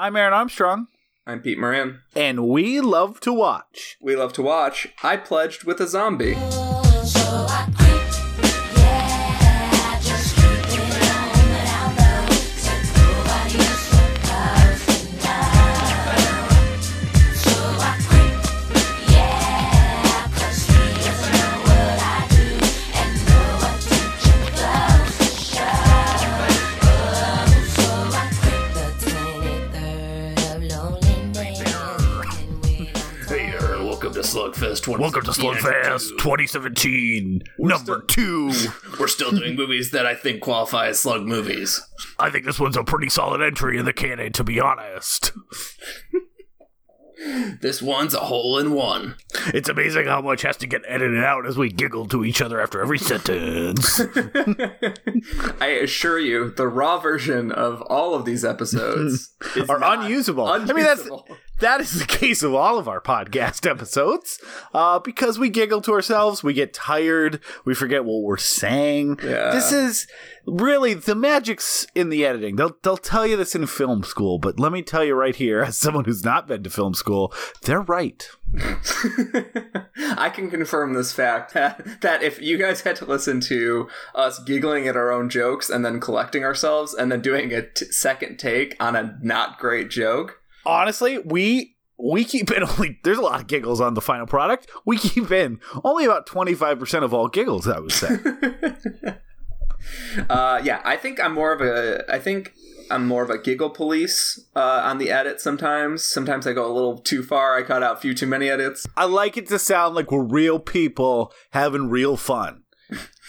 I'm Aaron Armstrong, I'm Pete Moran. and we love to watch. We love to watch I Pledged with a Zombie. Welcome to Slugfest 2017, number two. We're still doing movies that I think qualify as slug movies. I think this one's a pretty solid entry in the canon, to be honest. This one's a hole in one. It's amazing how much has to get edited out as we giggle to each other after every sentence. I assure you, the raw version of all of these episodes is Are not unusable. I mean, that's unusable. That is the case of all of our podcast episodes. Uh, because we giggle to ourselves, we get tired, we forget what we're saying. Yeah. This is really the magic's in the editing. They'll they'll tell you this in film school, but let me tell you right here, as someone who's not been to film school, they're right. I can confirm this fact that, that if you guys had to listen to us giggling at our own jokes and then collecting ourselves and then doing a t- second take on a not great joke, Honestly, we we keep in only there's a lot of giggles on the final product. We keep in only about 25% of all giggles, I would say. uh, yeah, I think I'm more of a. I think I'm more of a giggle police uh, on the edit. Sometimes, sometimes I go a little too far. I cut out a few too many edits. I like it to sound like we're real people having real fun.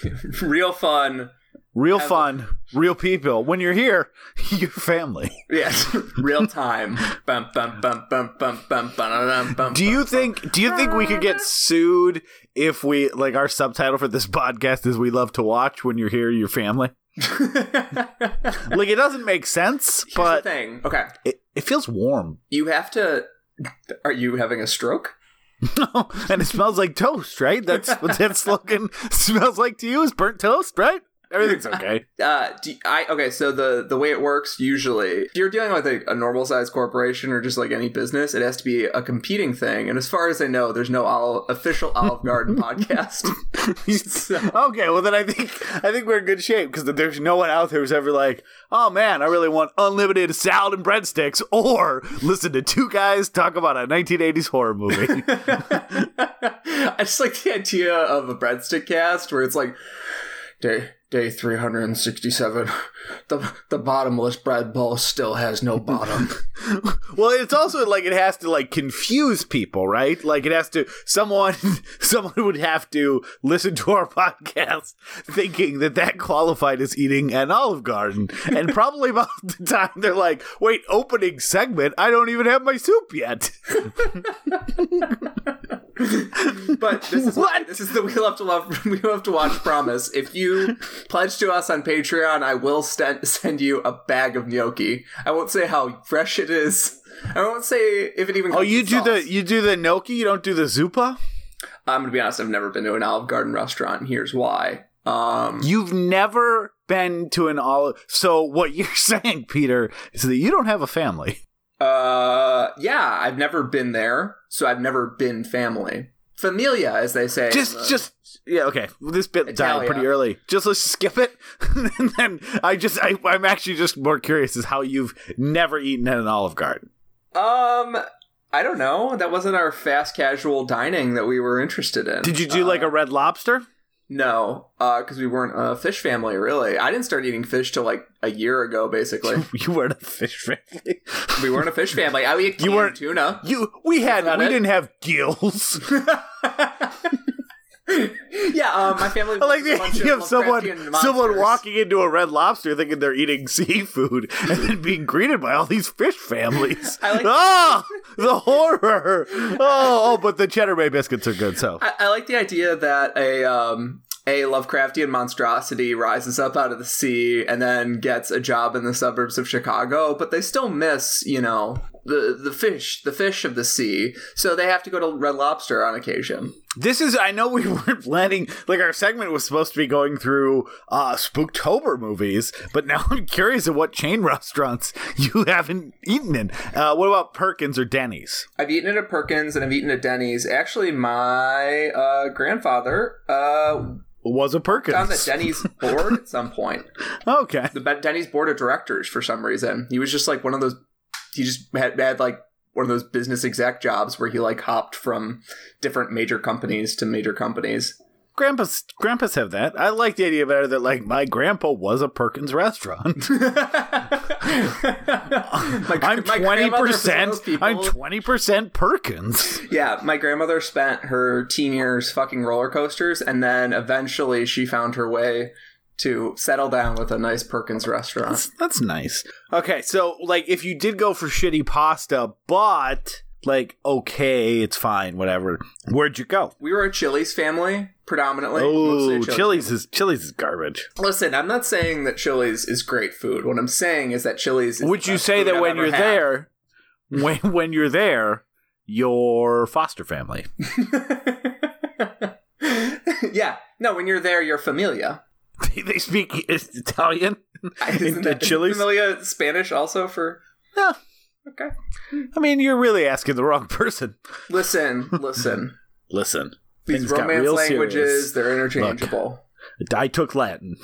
Real fun. Real Have- fun, real people. When you're here, your family. Yes, real time. bum, bum, bum, bum, bum, bum, bum, bum, Do you think do you think we could get sued if we like our subtitle for this podcast is we love to watch when you're here your family? Like it doesn't make sense, But but thing. Okay, it, it feels warm. you have to. Are you having a stroke? No, and it smells like toast, right? That's what that slogan smells like to you is burnt toast, right? Everything's okay. Uh, do I okay? So the the way it works usually, if you're dealing with a, a normal sized corporation or just like any business, it has to be a competing thing. And as far as I know, there's no Olive, official Olive Garden podcast. So- Okay, well then I think I think we're in good shape because there's no one out there who's ever like, oh man, I really want unlimited salad and breadsticks, or listen to two guys talk about a 1980s horror movie. I just like the idea of a breadstick cast where it's like day day three hundred and sixty seven. The the bottomless bread bowl still has no bottom. well, it's also like it has to like confuse people, right? Like it has to someone someone would have to listen to our podcast thinking that that qualified as eating an Olive Garden, and probably about the time they're like, "Wait, opening segment? I don't even have my soup yet." But this is What? this is the we love to love we love to watch promise. If you pledge to us on Patreon, I will st- send you a bag of gnocchi. I won't say how fresh it is. I won't say if it even. Oh, you do the sauce. you do the gnocchi. You don't do the zupa. I'm gonna be honest. I've never been to an Olive Garden restaurant. and Here's why. Um, You've never been to an olive. So what you're saying, Peter, is that you don't have a family. Uh, yeah, I've never been there, so I've never been family. Familia, as they say. Just, the- just yeah. Okay, well, this bit died Italia. pretty early. Just let's skip it, and then I just I, I'm actually just more curious as how you've never eaten at an Olive Garden. Um, I don't know. That wasn't our fast casual dining that we were interested in. Did you do like Uh, a Red Lobster? No, uh, because we weren't a fish family, really. I didn't start eating fish till like a year ago, basically. You weren't a fish family. we weren't a fish family. I eat You weren't- tuna. You we had we it. didn't have gills. yeah, um, my family. I like the idea of someone someone walking into a Red Lobster thinking they're eating seafood and then being greeted by all these fish families. I like- oh, the horror! Oh, oh, but the cheddar bay biscuits are good. So I, I like the idea that a um a Lovecraftian monstrosity rises up out of the sea and then gets a job in the suburbs of Chicago, but they still miss, you know, the the fish, the fish of the sea. So they have to go to Red Lobster on occasion. This is I know we weren't planning like our segment was supposed to be going through uh Spooktober movies, but now I'm curious of what chain restaurants you haven't eaten in. Uh what about Perkins or Denny's? I've eaten at Perkins and I've eaten at Denny's. Actually, my uh, grandfather uh, Was a Perkins. on the Denny's board at some point. okay. The Denny's board of directors for some reason. He was just like one of those. He just had, had like one of those business exec jobs where he like hopped from different major companies to major companies. Grandpa's grandpas have that. I like the idea better that like my grandpa was a Perkins restaurant. My- I'm twenty grandmother was one of percent. I'm twenty percent Perkins. Yeah, my grandmother spent her teen years fucking roller coasters, and then eventually she found her way to settle down with a nice Perkins restaurant. That's, that's nice. Okay, so like if you did go for shitty pasta, but like okay, it's fine, whatever. Where'd you go? We were a Chili's family predominantly. Oh, mostly a Chili's is Chili's is garbage. Listen, I'm not saying that Chili's is great food. What I'm saying is that Chili's. Is Would the you best say that I've when you're had. there, when when you're there, your foster family? yeah, no. When you're there, you're familia. They, speak Italian Isn't in the that Chili's. familia Spanish also for? Yeah. Okay. I mean, you're really asking the wrong person. Listen, listen. Listen, These Things got romance real languages, serious. they're interchangeable. I took Latin.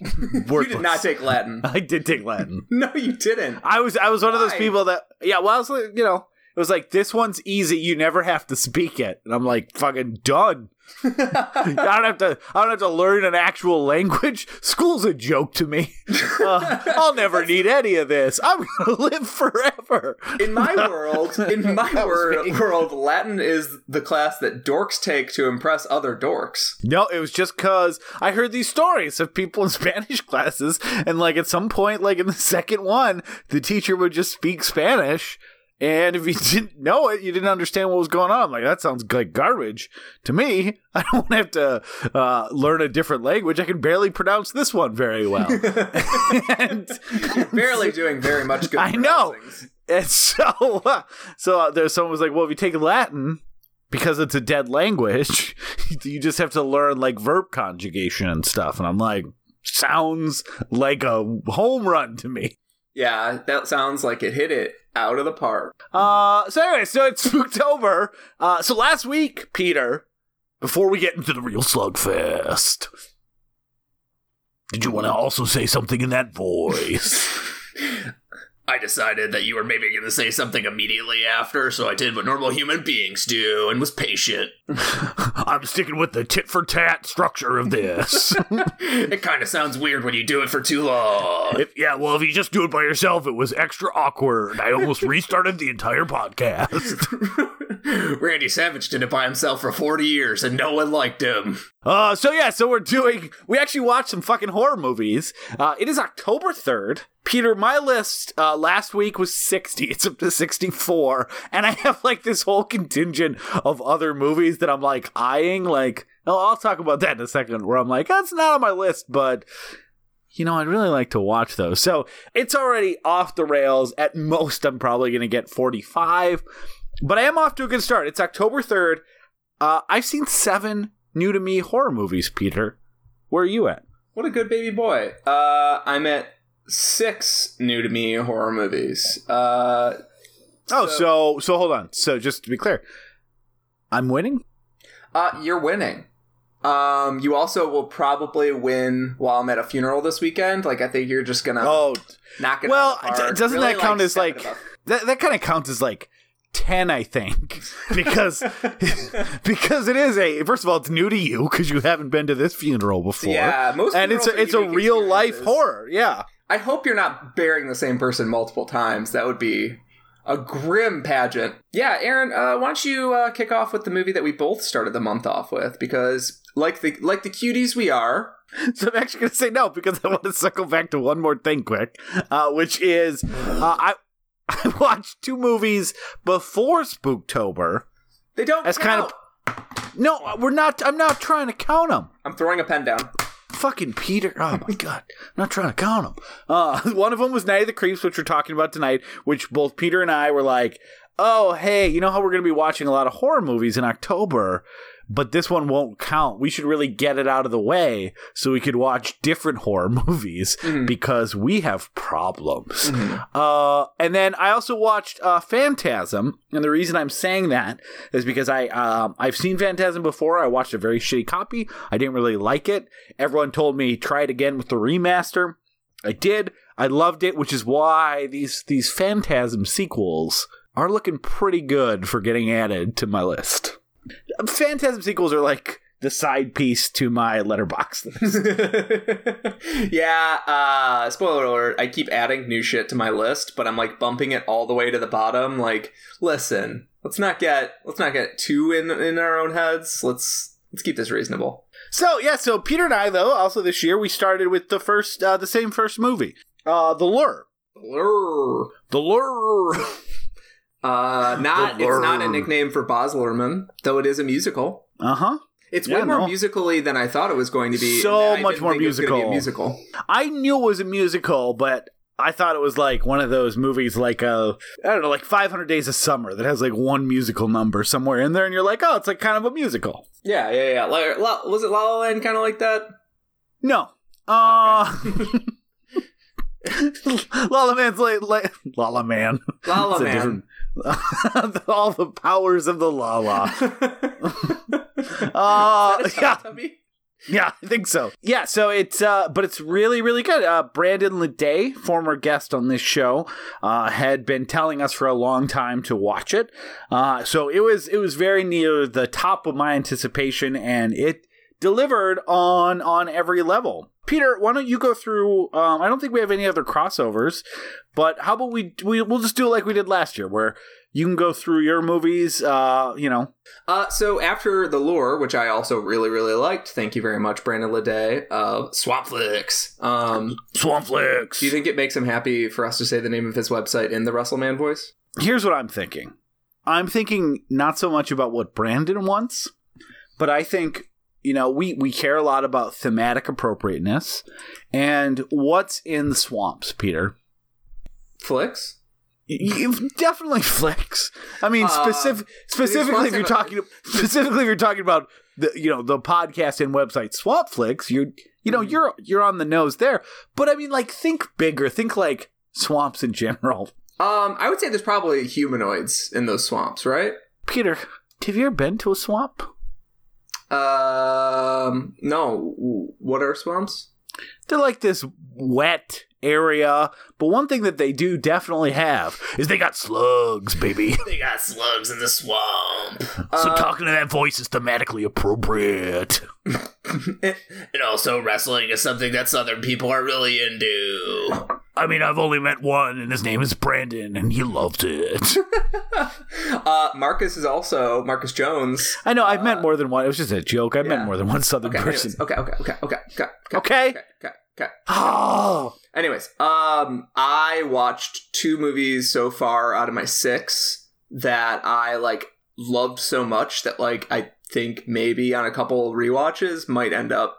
you did not take Latin. I did take Latin. No, you didn't. I was I was one of those people that yeah. Well, I was like, you know, it was like this one's easy. You never have to speak it, and I'm like fucking done. I don't have to. I don't have to learn an actual language. School's a joke to me. Uh, I'll never need any of this. I'm gonna live forever. In my world, in my wor- world, Latin is the class that dorks take to impress other dorks. No, it was just because I heard these stories of people in Spanish classes, and like at some point, like in the second one, the teacher would just speak Spanish, and if you didn't know it, you didn't understand what was going on. Like that sounds like garbage to me. I don't have to uh, learn a different language. I can barely pronounce this one very well, and, Barely doing very much good. I know. and so, uh, so uh, there's someone was like, "Well, if you take Latin." Because it's a dead language, you just have to learn like verb conjugation and stuff. And I'm like, sounds like a home run to me. Yeah, that sounds like it hit it out of the park. Uh, so anyway, so it's Spooktober. Uh, so last week, Peter, before we get into the real slugfest, did you want to also say something in that voice? I decided that you were maybe going to say something immediately after, so I did what normal human beings do and was patient. I'm sticking with the tit for tat structure of this. It kind of sounds weird when you do it for too long. if, yeah, well, if you just do it by yourself, it was extra awkward. I almost restarted the entire podcast. Randy Savage did it by himself for 40 years and no one liked him. Uh, so yeah, so we're doing. We actually watched some fucking horror movies. Uh, it is October third. Peter, my list uh, last week was sixty. It's up to sixty-four, and I have like this whole contingent of other movies that I'm like eyeing. Like, oh, I'll talk about that in a second. Where I'm like, that's not on my list, but you know, I'd really like to watch those. So it's already off the rails. At most, I'm probably going to get 45, but I am off to a good start. It's October 3rd. Uh, I've seen seven new to me horror movies, Peter. Where are you at? What a good baby boy. Uh, I'm at six new to me horror movies. Uh, Oh, So- so so hold on. So just to be clear, I'm winning. uh, you're winning. Um, you also will probably win while I'm at a funeral this weekend. Like, I think you're just gonna Oh, knock it. well, out of the park. doesn't Really, that count as like that? That kind of counts as like ten, I think, because because it is a first of all, it's new to you because you haven't been to this funeral before. Yeah, most and it's a, it's a real life horror. Yeah. I hope you're not burying the same person multiple times. That would be a grim pageant. Yeah, Aaron, uh, why don't you uh, kick off with the movie that we both started the month off with? Because like the like the cuties we are, So I'm actually going to say no because I want to circle back to one more thing quick, uh, which is uh, I I watched two movies before Spooktober. they don't. That's kind of no, we're not. I'm not trying to count them. I'm throwing a pen down. fucking Peter. Oh my god, I'm not trying to count them. Uh, one of them was Night of the Creeps, which we're talking about tonight. Which both Peter and I were like, "Oh, hey, you know how we're going to be watching a lot of horror movies in October." But this one won't count. We should really get it out of the way so we could watch different horror movies because we have problems. Uh, and then I also watched uh, Phantasm, and the reason I'm saying that is because I um, I've seen Phantasm before. I watched a very shitty copy. I didn't really like it. Everyone told me try it again with the remaster. I did. I loved it, which is why these these Phantasm sequels are looking pretty good for getting added to my list. Phantasm sequels are like the side piece to my Letterboxd list. yeah, uh spoiler alert, I keep adding new shit to my list, but I'm like bumping it all the way to the bottom. Like, listen, let's not get let's not get too in in our own heads. Let's let's keep this reasonable. So yeah, so Peter and I though also this year we started with the first uh, the same first movie, uh, The Lure. The Lure. The Lure. Uh not it's not a nickname for Boz though it is a musical. Uh huh. It's Yeah, way more no. musically than I thought it was going to be. So much more think it was gonna be a musical. musical. I knew it was a musical, but I thought it was like one of those movies, like uh, I don't know, like 500 Days of Summer that has like one musical number somewhere in there, and you're like, oh, it's like kind of a musical. Yeah, yeah, yeah. Like, La- was it La La Land kind of like that? No. Uh, La La Man's like, like La La Man. La La Man. All the powers of the La La. Uh, Is that a yeah, yeah, I think so. Yeah, so it's uh, but it's really, really good. Uh, Brandon Leday, former guest on this show, uh, had been telling us for a long time to watch it. Uh, so it was it was very near the top of my anticipation, and it delivered on on every level. Peter, why don't you go through? Um, I don't think we have any other crossovers, but how about we, we we'll just do it like we did last year, where you can go through your movies. Uh, you know, Uh, so after The Lure, which I also really, really liked, thank you very much, Brandon Leday, uh, Swamp Flicks. Um, Swamp Flicks. do you think it makes him happy for us to say the name of his website in the Russell Man voice? here's what I'm thinking. I'm thinking not so much about what Brandon wants, but I think you know we we care a lot about thematic appropriateness and what's in the swamps, Peter. Flicks? You definitely flicks. I mean, Uh, specific, specifically if you're talking specifically if you're talking about the you know the podcast and website Swamp Flicks, you you know Mhm. you're you're on the nose there. But I mean, like think bigger. Think like swamps in general. Um, I would say there's probably humanoids in those swamps, right? Peter, have you ever been to a swamp? Um, no. What are swamps? they're like this wet area. But one thing that they do definitely have is they got slugs, baby. They got slugs in the swamp. so Uh, talking to that voice is thematically appropriate. And also, wrestling is something that Southern people are really into. I mean, I've only met one, and his name is Brandon, and he loved it. uh, Marcus is also Marcus Jones. I know I've met more than one. It was just a joke. I've yeah. met more than one Southern Okay, person. anyways, okay, okay, okay, okay, okay, okay, Okay. okay, okay, okay. Oh, Anyways, um, I watched two movies so far out of my six that I like loved so much that like I think maybe on a couple rewatches might end up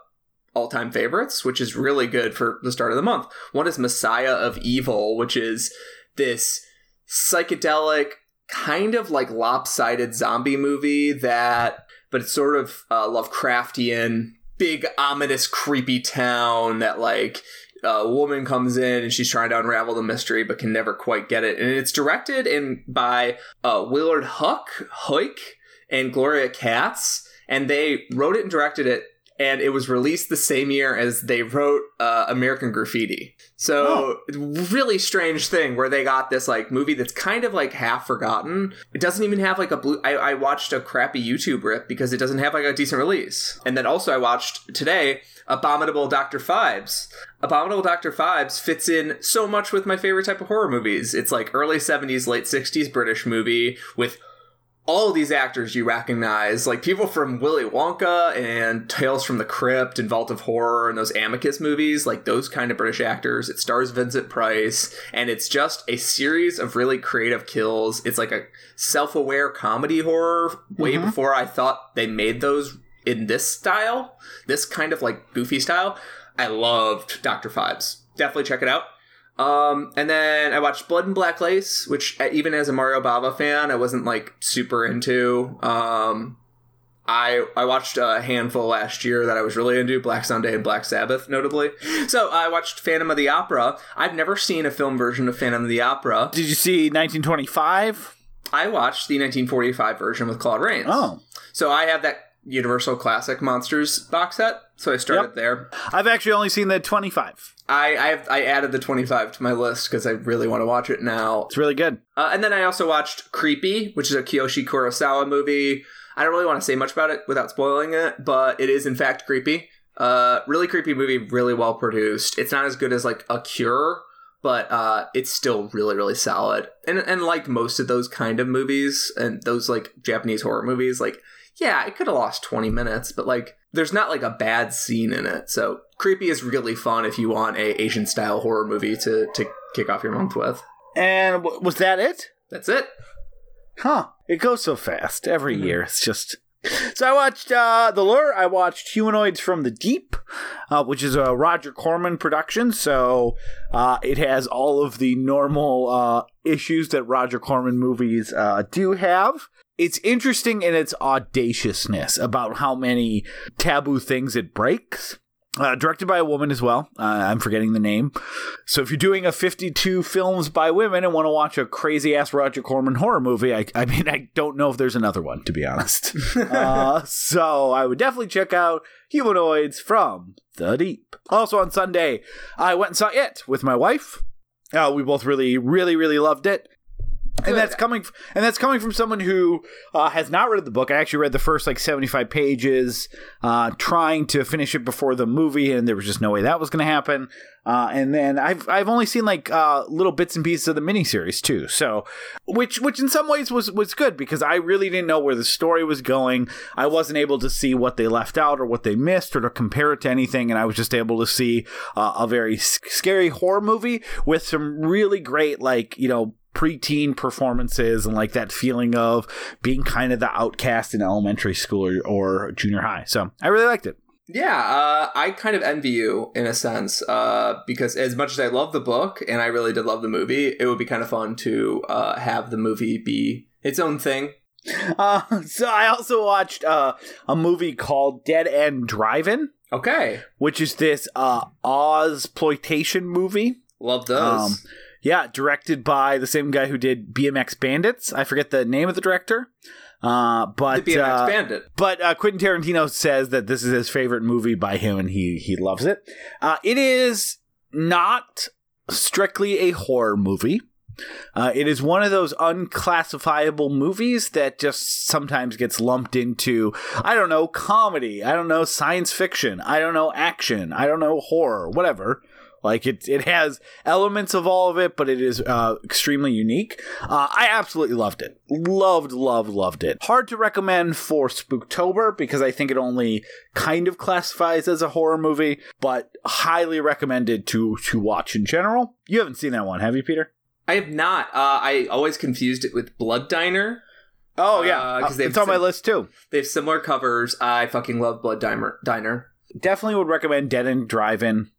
all time favorites, which is really good for the start of the month. One is Messiah of Evil, which is this psychedelic kind of like lopsided zombie movie that but it's sort of uh, Lovecraftian, big ominous creepy town that like a woman comes in and she's trying to unravel the mystery but can never quite get it. And it's directed in by uh, Willard Huck, Hoyk, and Gloria Katz, and they wrote it and directed it. And it was released the same year as they wrote uh, American Graffiti. So, really strange thing where they got this like movie that's kind of like half forgotten. It doesn't even have like a blue. I, I watched a crappy YouTube rip because it doesn't have like a decent release. And then also I watched today Abominable Dr. Phibes. Abominable Dr. Phibes fits in so much with my favorite type of horror movies. It's like early 70s, late 60s British movie with all of these actors you recognize, like people from Willy Wonka and Tales from the Crypt and Vault of Horror and those Amicus movies, like those kind of British actors. It stars Vincent Price, and it's just a series of really creative kills. It's like a self aware comedy horror way Mhm. before I thought they made those in this style, this kind of like goofy style, I loved Doctor Phibes. Definitely check it out. Um, and then I watched Blood and Black Lace, which uh, even as a Mario Bava fan, I wasn't like super into. Um, I I watched a handful last year that I was really into, Black Sunday and Black Sabbath, notably. So I watched Phantom of the Opera. I've never seen a film version of Phantom of the Opera. Did you see 1925? I watched the 1945 version with Claude Rains. Oh, So I have that Universal Classic Monsters box set. So I started Yep. there. I've actually only seen the 25. I I, have, I added the 25 to my list because I really want to watch it now. It's really good. Uh, and then I also watched Creepy, which is a Kiyoshi Kurosawa movie. I don't really want to say much about it without spoiling it, but it is in fact creepy. Uh, really creepy movie, really well produced. It's not as good as like A Cure, but uh, it's still really really solid. And and like most of those kind of movies and those like Japanese horror movies, like yeah, it could have lost 20 minutes, but like there's not like a bad scene in it. So creepy is really fun if you want a Asian style horror movie to to kick off your month with. And w- was that it? That's it. Huh. It goes so fast every Mhm. year. It's just. So I watched uh, The Lure. I watched Humanoids from the Deep, uh, which is a Roger Corman production. So uh, it has all of the normal uh, issues that Roger Corman movies uh, do have. It's interesting in its audaciousness about how many taboo things it breaks. Uh, directed by a woman as well. Uh, I'm forgetting the name. So if you're doing a 52 films by women and want to watch a crazy ass Roger Corman horror movie, I, I mean, I don't know if there's another one to be honest. uh, so I would definitely check out Humanoids from the Deep. Also on Sunday, I went and saw it with my wife. Uh, we both really, really, really loved it. And that's coming, and that's coming from someone who uh, has not read the book. I actually read the first like seventy-five pages, uh, trying to finish it before the movie, and there was just no way that was going to happen. Uh, and then I've I've only seen like uh, little bits and pieces of the miniseries too. So, which which in some ways was was good because I really didn't know where the story was going. I wasn't able to see what they left out or what they missed or to compare it to anything, and I was just able to see uh, a very scary horror movie with some really great like you know preteen performances and like that feeling of being kind of the outcast in elementary school or, or junior high. So I really liked it. Yeah, uh, I kind of envy you in a sense, uh, because as much as I love the book and I really did love the movie, it would be kind of fun to uh, have the movie be its own thing. Uh, so I also watched uh, a movie called Dead End Drive-In, Okay, which is this uh, Ozploitation movie. love those. Um, Yeah, directed by the same guy who did BMX Bandits. I forget the name of the director. Uh, but the BMX uh, Bandit. but uh, Quentin Tarantino says that this is his favorite movie by him, and he he loves it. Uh, it is not strictly a horror movie. Uh, it is one of those unclassifiable movies that just sometimes gets lumped into I don't know comedy, I don't know science fiction, I don't know action, I don't know horror, whatever. Like it, it has elements of all of it, but it is uh, extremely unique. Uh, I absolutely loved it. Loved, loved, loved it. Hard to recommend for Spooktober because I think it only kind of classifies as a horror movie, but highly recommended to to watch in general. You haven't seen that one, have you, Peter? I have not. Uh, I always confused it with Blood Diner. Oh Uh, yeah, 'cause they've it's on my list too. They have similar covers. I fucking love Blood Diner. Diner. Definitely would recommend Dead End Drive-In.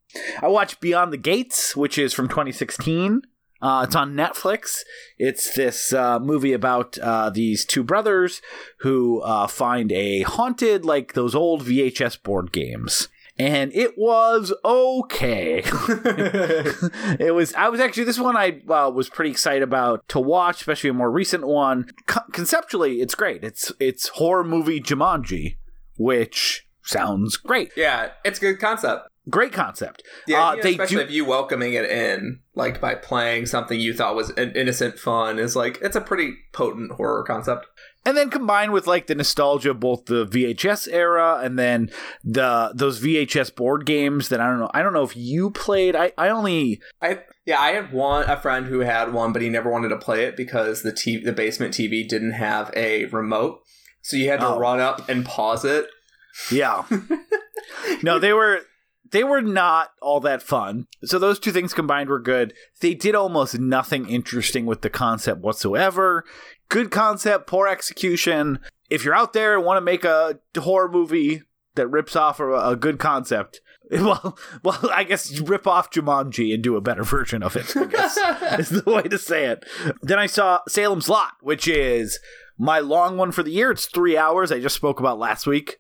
I watched Beyond the Gates, which is from 2016. Uh, it's on Netflix. It's this uh, movie about uh, these two brothers who uh, find a haunted, like those old VHS board games. And it was okay. it was. I was actually this one I uh, was pretty excited about to watch, especially a more recent one. Co- conceptually, it's great. It's it's horror movie Jumanji, which sounds great. yeah, it's a good concept. Great concept. Yeah, Uh, you know, they especially do- if you welcoming it in, like by playing something you thought was an innocent fun, is like it's a pretty potent horror concept. and then combined with like the nostalgia of both the VHS era and then the those VHS board games that I don't know. I don't know if you played. I I only I yeah, I had one a friend who had one, but he never wanted to play it because the TV, the basement TV didn't have a remote, so you had to Oh. run up and pause it. Yeah. no, they were they were not all that fun. So those two things combined were good. They did almost nothing interesting with the concept whatsoever. Good concept, poor execution. if you're out there and want to make a horror movie that rips off a, a good concept, well, well, I guess rip off Jumanji and do a better version of it. I guess is the way to say it. Then I saw Salem's Lot, which is my long one for the year. It's three hours. I just spoke about last week.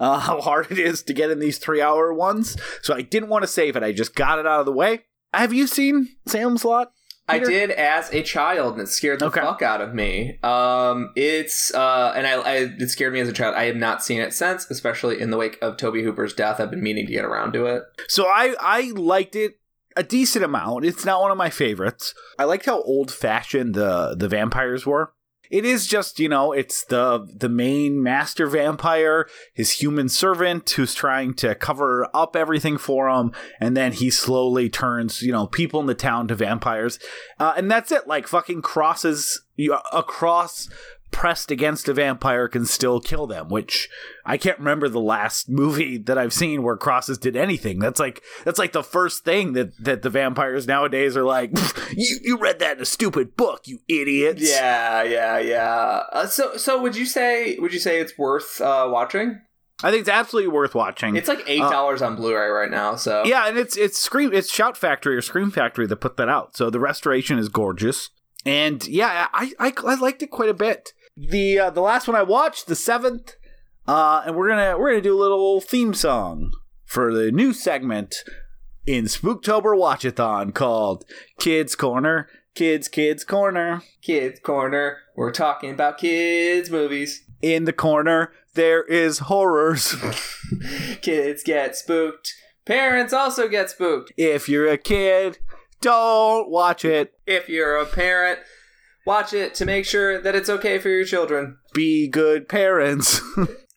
Uh, how hard it is to get in these three hour ones. So I didn't want to save it. I just got it out of the way. Have you seen Salem's Lot? I did as a child, and it scared the Okay. fuck out of me. Um, it's uh, and I, I it scared me as a child. I have not seen it since, especially in the wake of Tobe Hooper's death. I've been meaning to get around to it. So I I liked it a decent amount. It's not one of my favorites. I liked how old fashioned the the vampires were. It is just, you know, it's the the main master vampire, his human servant who's trying to cover up everything for him, and then he slowly turns, you know, people in the town to vampires. Uh, and that's it. Like fucking crosses you a cross pressed against a vampire can still kill them, which I can't remember the last movie that I've seen where crosses did anything. That's like that's like the first thing that that the vampires nowadays are like, you you read that in a stupid book, you idiots. Yeah, yeah, yeah. Uh, so, so would you say would you say it's worth uh, watching? I think it's absolutely worth watching. It's like eight dollars on Blu-ray right now. So yeah, and it's it's Scream it's Shout Factory or Scream Factory that put that out. So the restoration is gorgeous. And yeah, I I, I liked it quite a bit. The uh, the last one I watched, the seventh, uh, and we're gonna we're gonna do a little theme song for the new segment in Spooktober Watchathon called Kids Corner. Kids Kids Corner. Kids Corner. We're talking about kids movies. In the corner there is horrors. Kids get spooked. Parents also get spooked. if you're a kid, don't watch it. If you're a parent, watch it to make sure that it's okay for your children. Be good parents.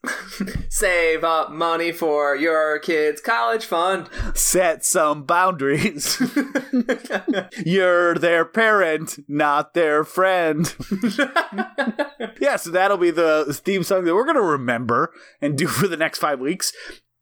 Save up money for your kids' college fund. Set some boundaries. You're their parent, not their friend. yeah, so that'll be the theme song that we're going to remember and do for the next five weeks.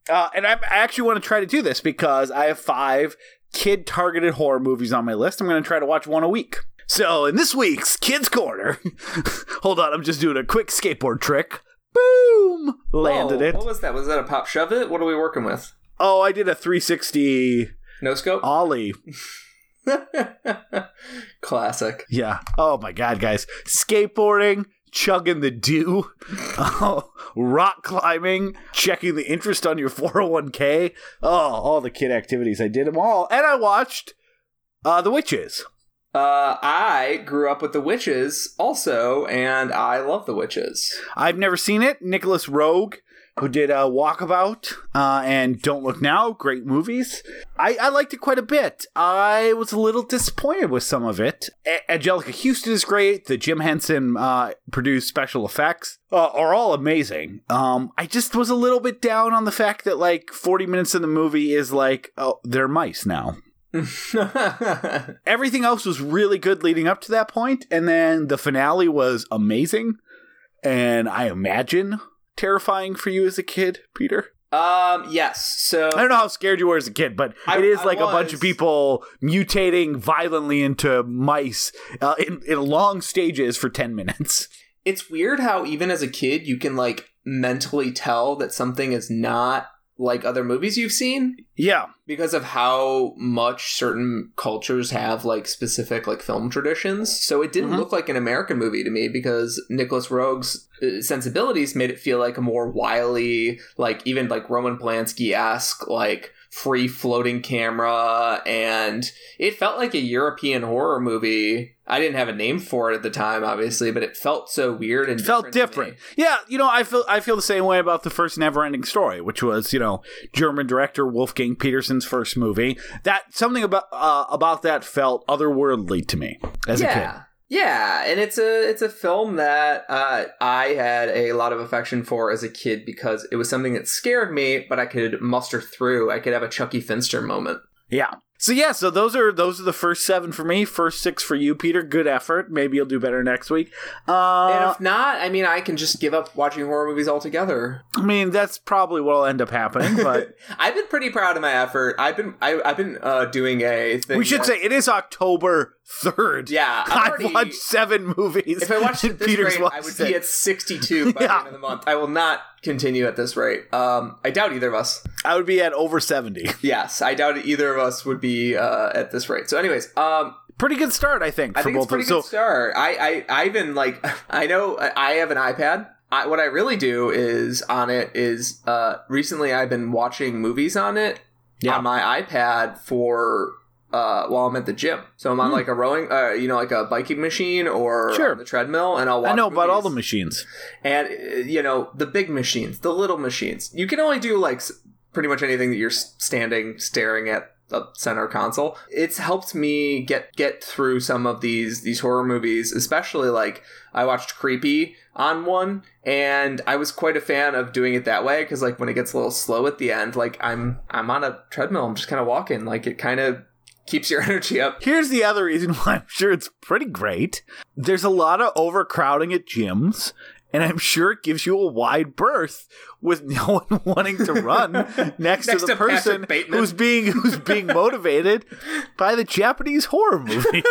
Uh, and I, I actually want to try to do this because I have five kid targeted horror movies on my list. I'm going to try to watch one a week. So in this week's Kids Corner, hold on, I'm just doing a quick skateboard trick. Boom! Landed Whoa, it. What was that? Was that a pop shove it? What are we working with? Oh, I did a 360 No scope? ollie. Classic. Yeah. Oh my god, guys. Skateboarding, chugging the dew, oh, rock climbing, checking the interest on your 401k. Oh, all the kid activities. I did them all. And I watched uh The Witches. Uh, I grew up with the witches also, and I love the witches. I've never seen it. Nicolas Roeg, who did Walkabout uh, and Don't Look Now, great movies. I, I liked it quite a bit. I was a little disappointed with some of it. A- Anjelica Huston is great. The Jim Henson uh, produced special effects uh, are all amazing. Um, I just was a little bit down on the fact that like 40 minutes of the movie is like, oh, they're mice now. Everything else was really good leading up to that point, and then the finale was amazing, and I imagine terrifying for you as a kid, Peter. um, yes. So I don't know how scared you were as a kid, but I- it is I like a bunch of people mutating violently into mice uh, in, in long stages for 10 minutes. it's weird how even as a kid you can like mentally tell that something is not like other movies you've seen Yeah. because of how much certain cultures have like specific like film traditions. So it didn't Mhm. look like an American movie to me because Nicolas Roeg's uh, sensibilities made it feel like a more wily, like even like Roman Polanski esque, like free floating camera, and it felt like a European horror movie. I didn't have a name for it at the time, obviously, but it felt so weird and It felt me. different. Yeah, you know, I feel I feel the same way about the first Neverending Story, which was, you know, German director Wolfgang Petersen's first movie. That something about uh, about that felt otherworldly to me as a kid. Yeah. And it's a it's a film that uh, I had a lot of affection for as a kid because it was something that scared me, but I could muster through. I could have a Chuckie Finster moment. Yeah. So yeah, so those are those are the first seven for me. First six for you, Peter. Good effort. Maybe you'll do better next week. and Uh, if not, I mean, I can just give up watching horror movies altogether. I mean, that's probably what'll end up happening. But I've been pretty proud of my effort. I've been I, I've been uh, doing a thing. we should that- say it is October third. Yeah, I've already- watched seven movies. If I watched it this Peter's rate, I would be at 62 by Yeah. the end of the month. I will not continue at this rate. Um, I doubt either of us. I would be at over seventy. Yes, I doubt either of us would be uh, at this rate. So, anyways, um, Pretty good start, I think, I for think it's pretty good. So start. I, I, I've been like, I know I have an iPad. I, what I really do is on it is uh, recently I've been watching movies on it Yeah. on my iPad for uh, while I'm at the gym. So I'm on Hmm. like a rowing, uh, you know, like a biking machine or Sure. the treadmill, and I'll watch I know about all the machines. and uh, you know the big machines, the little machines. You can only do like pretty much anything that you're standing staring at the center console. It's helped me get get through some of these these horror movies, especially like I watched Creepy on one and I was quite a fan of doing it that way cuz like when it gets a little slow at the end, like I'm I'm on a treadmill, I'm just kind of walking, like it kind of keeps your energy up. Here's the other reason why I'm sure it's pretty great. There's a lot of overcrowding at gyms, and I'm sure it gives you a wide berth with no one wanting to run next, to the to person who's being who's being motivated by the Japanese horror movie.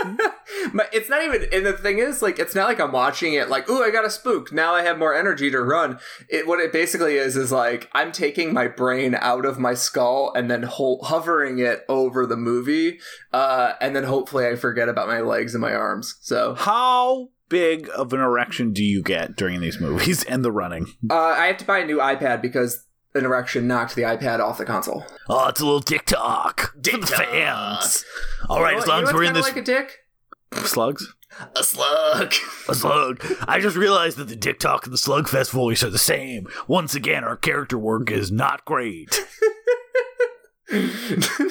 But it's not even, and the thing is, like, it's not like I'm watching it like, ooh, I got a spook. Now I have more energy to run. It what it basically is is like I'm taking my brain out of my skull and then ho- hovering it over the movie, uh, and then hopefully I forget about my legs and my arms. So How big of an erection do you get during these movies and the running? uh, I have to buy a new iPad because an erection knocked the iPad off the console. Oh, it's a little TikTok for the TikTok. fans. All right, You know as long as we're in this kinda like a dick. slugs. A slug. A slug. I just realized that the TikTok and the Slugfest voice are the same. Once again, our character work is not great.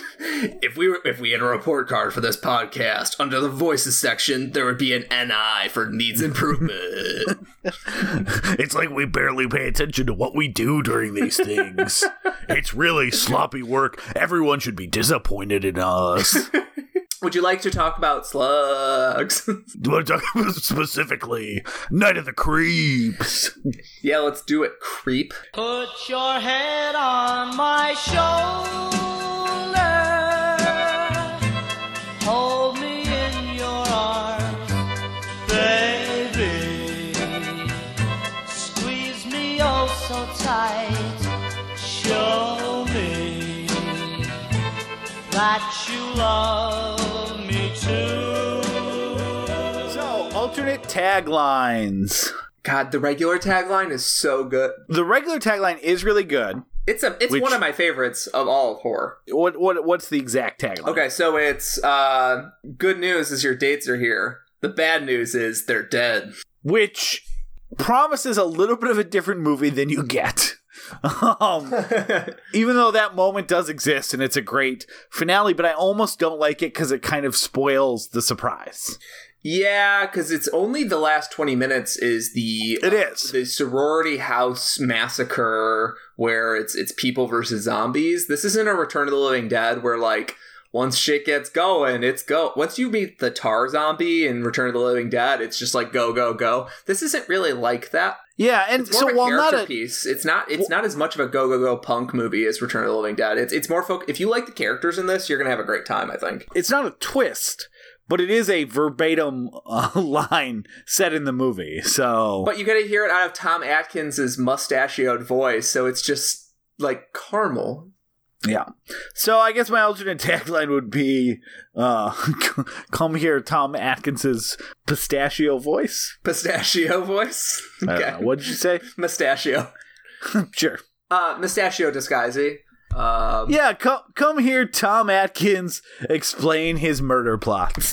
if we were, if we had a report card for this podcast under the voices section, there would be an NI for needs improvement. it's like we barely pay attention to what we do during these things. it's really sloppy work. Everyone should be disappointed in us. Would you like to talk about slugs? Do I talk about specifically Night of the Creeps? yeah, let's do it. Creep. Put your head on my shoulder. That you love me too. So, alternate taglines. God, the regular tagline is so good. The regular tagline is really good. It's a it's Which- one of my favorites of all of horror. What what what's the exact tagline? Okay, so it's uh good news is your dates are here. The bad news is they're dead. Which promises a little bit of a different movie than you get. Um, even though that moment does exist and it's a great finale, but I almost don't like it because it kind of spoils the surprise. yeah, because it's only the last twenty minutes is the It is. the sorority house massacre where it's it's people versus zombies. This isn't a Return of the Living Dead where like once shit gets going, it's go. Once you meet the tar zombie in Return of the Living Dead, it's just like go go go. This isn't really like that. Yeah, and It's more so while not a piece. It's not. It's not as much of a go go go punk movie as Return of the Living Dead. It's it's more folk. If you like the characters in this, you're gonna have a great time. I think. it's not a twist, but it is a verbatim uh, line set in the movie. So But you got to hear it out of Tom Atkins's mustachioed voice, so it's just like caramel. Yeah. So I guess my alternate tagline would be uh come here Tom Atkins's pistachio voice. Pistachio voice. Okay. What did you say? Mustachio. sure. Uh, mustachio disguisey. Um, Yeah, come come here Tom Atkins explain his murder plots.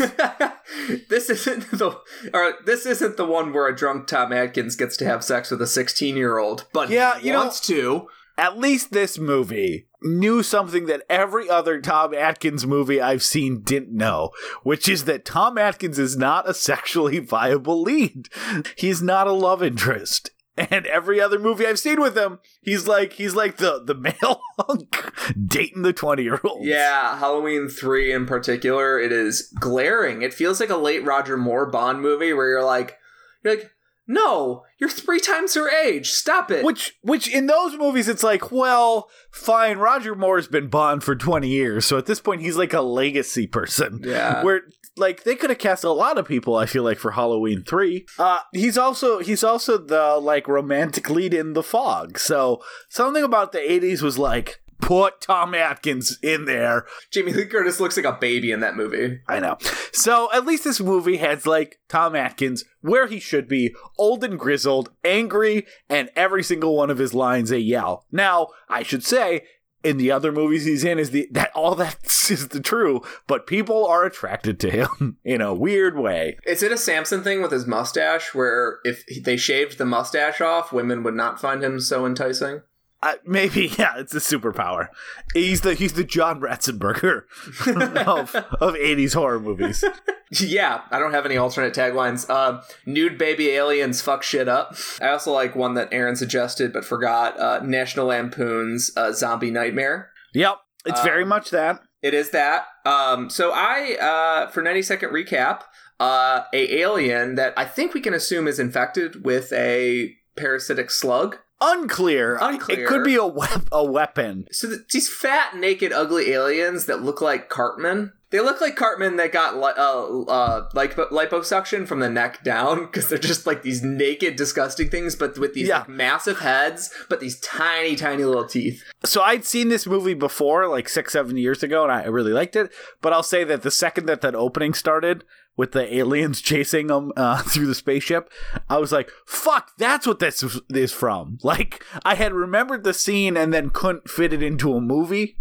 this isn't the or this isn't the one where a drunk Tom Atkins gets to have sex with a 16 year old, but Yeah, he you know- wants to. At least this movie knew something that every other Tom Atkins movie I've seen didn't know, which is that Tom Atkins is not a sexually viable lead. He's not a love interest. And every other movie I've seen with him, he's like he's like the the male hunk dating the twenty year old. Yeah, Halloween 3 in particular, it is glaring. It feels like a late Roger Moore Bond movie where you're like you're like, "No, you're three times her age. Stop it." Which which in those movies it's like, well, fine, Roger Moore's been Bond for 20 years, so at this point he's like a legacy person. Yeah. Where like they could have cast a lot of people, I feel like, for Halloween 3. Uh he's also he's also the like romantic lead in The Fog. So something about the 80s was like put Tom Atkins in there. Jamie Lee Curtis looks like a baby in that movie. I know. So at least this movie has like Tom Atkins where he should be, old and grizzled, angry, and every single one of his lines a yell. Now, I should say, in the other movies he's in is the that all that is the true, but people are attracted to him in a weird way. Is it a Samson thing with his mustache where if they shaved the mustache off, women would not find him so enticing? Uh, maybe, yeah, it's a superpower. He's the he's the John Ratzenberger of of 80s horror movies. Yeah, I don't have any alternate taglines. Uh, nude baby aliens fuck shit up. I also like one that Aaron suggested but forgot. Uh, National Lampoon's uh, Zombie Nightmare. Yep, it's very Um, much that. It is that. Um, so I, uh, for 90 second recap, uh, a alien that I think we can assume is infected with a parasitic slug. Unclear. Unclear. It could be a wep- a weapon. So th- these fat, naked, ugly aliens that look like Cartman. They look like Cartman that got li- uh, uh, like liposuction from the neck down because they're just like these naked, disgusting things, but with these Yeah. like, massive heads, but these tiny, tiny little teeth. So I'd seen this movie before, like six, seven years ago, and I really liked it. But I'll say that the second that that opening started with the aliens chasing them uh, through the spaceship, I was like, "Fuck, that's what this is- from." Like I had remembered the scene and then couldn't fit it into a movie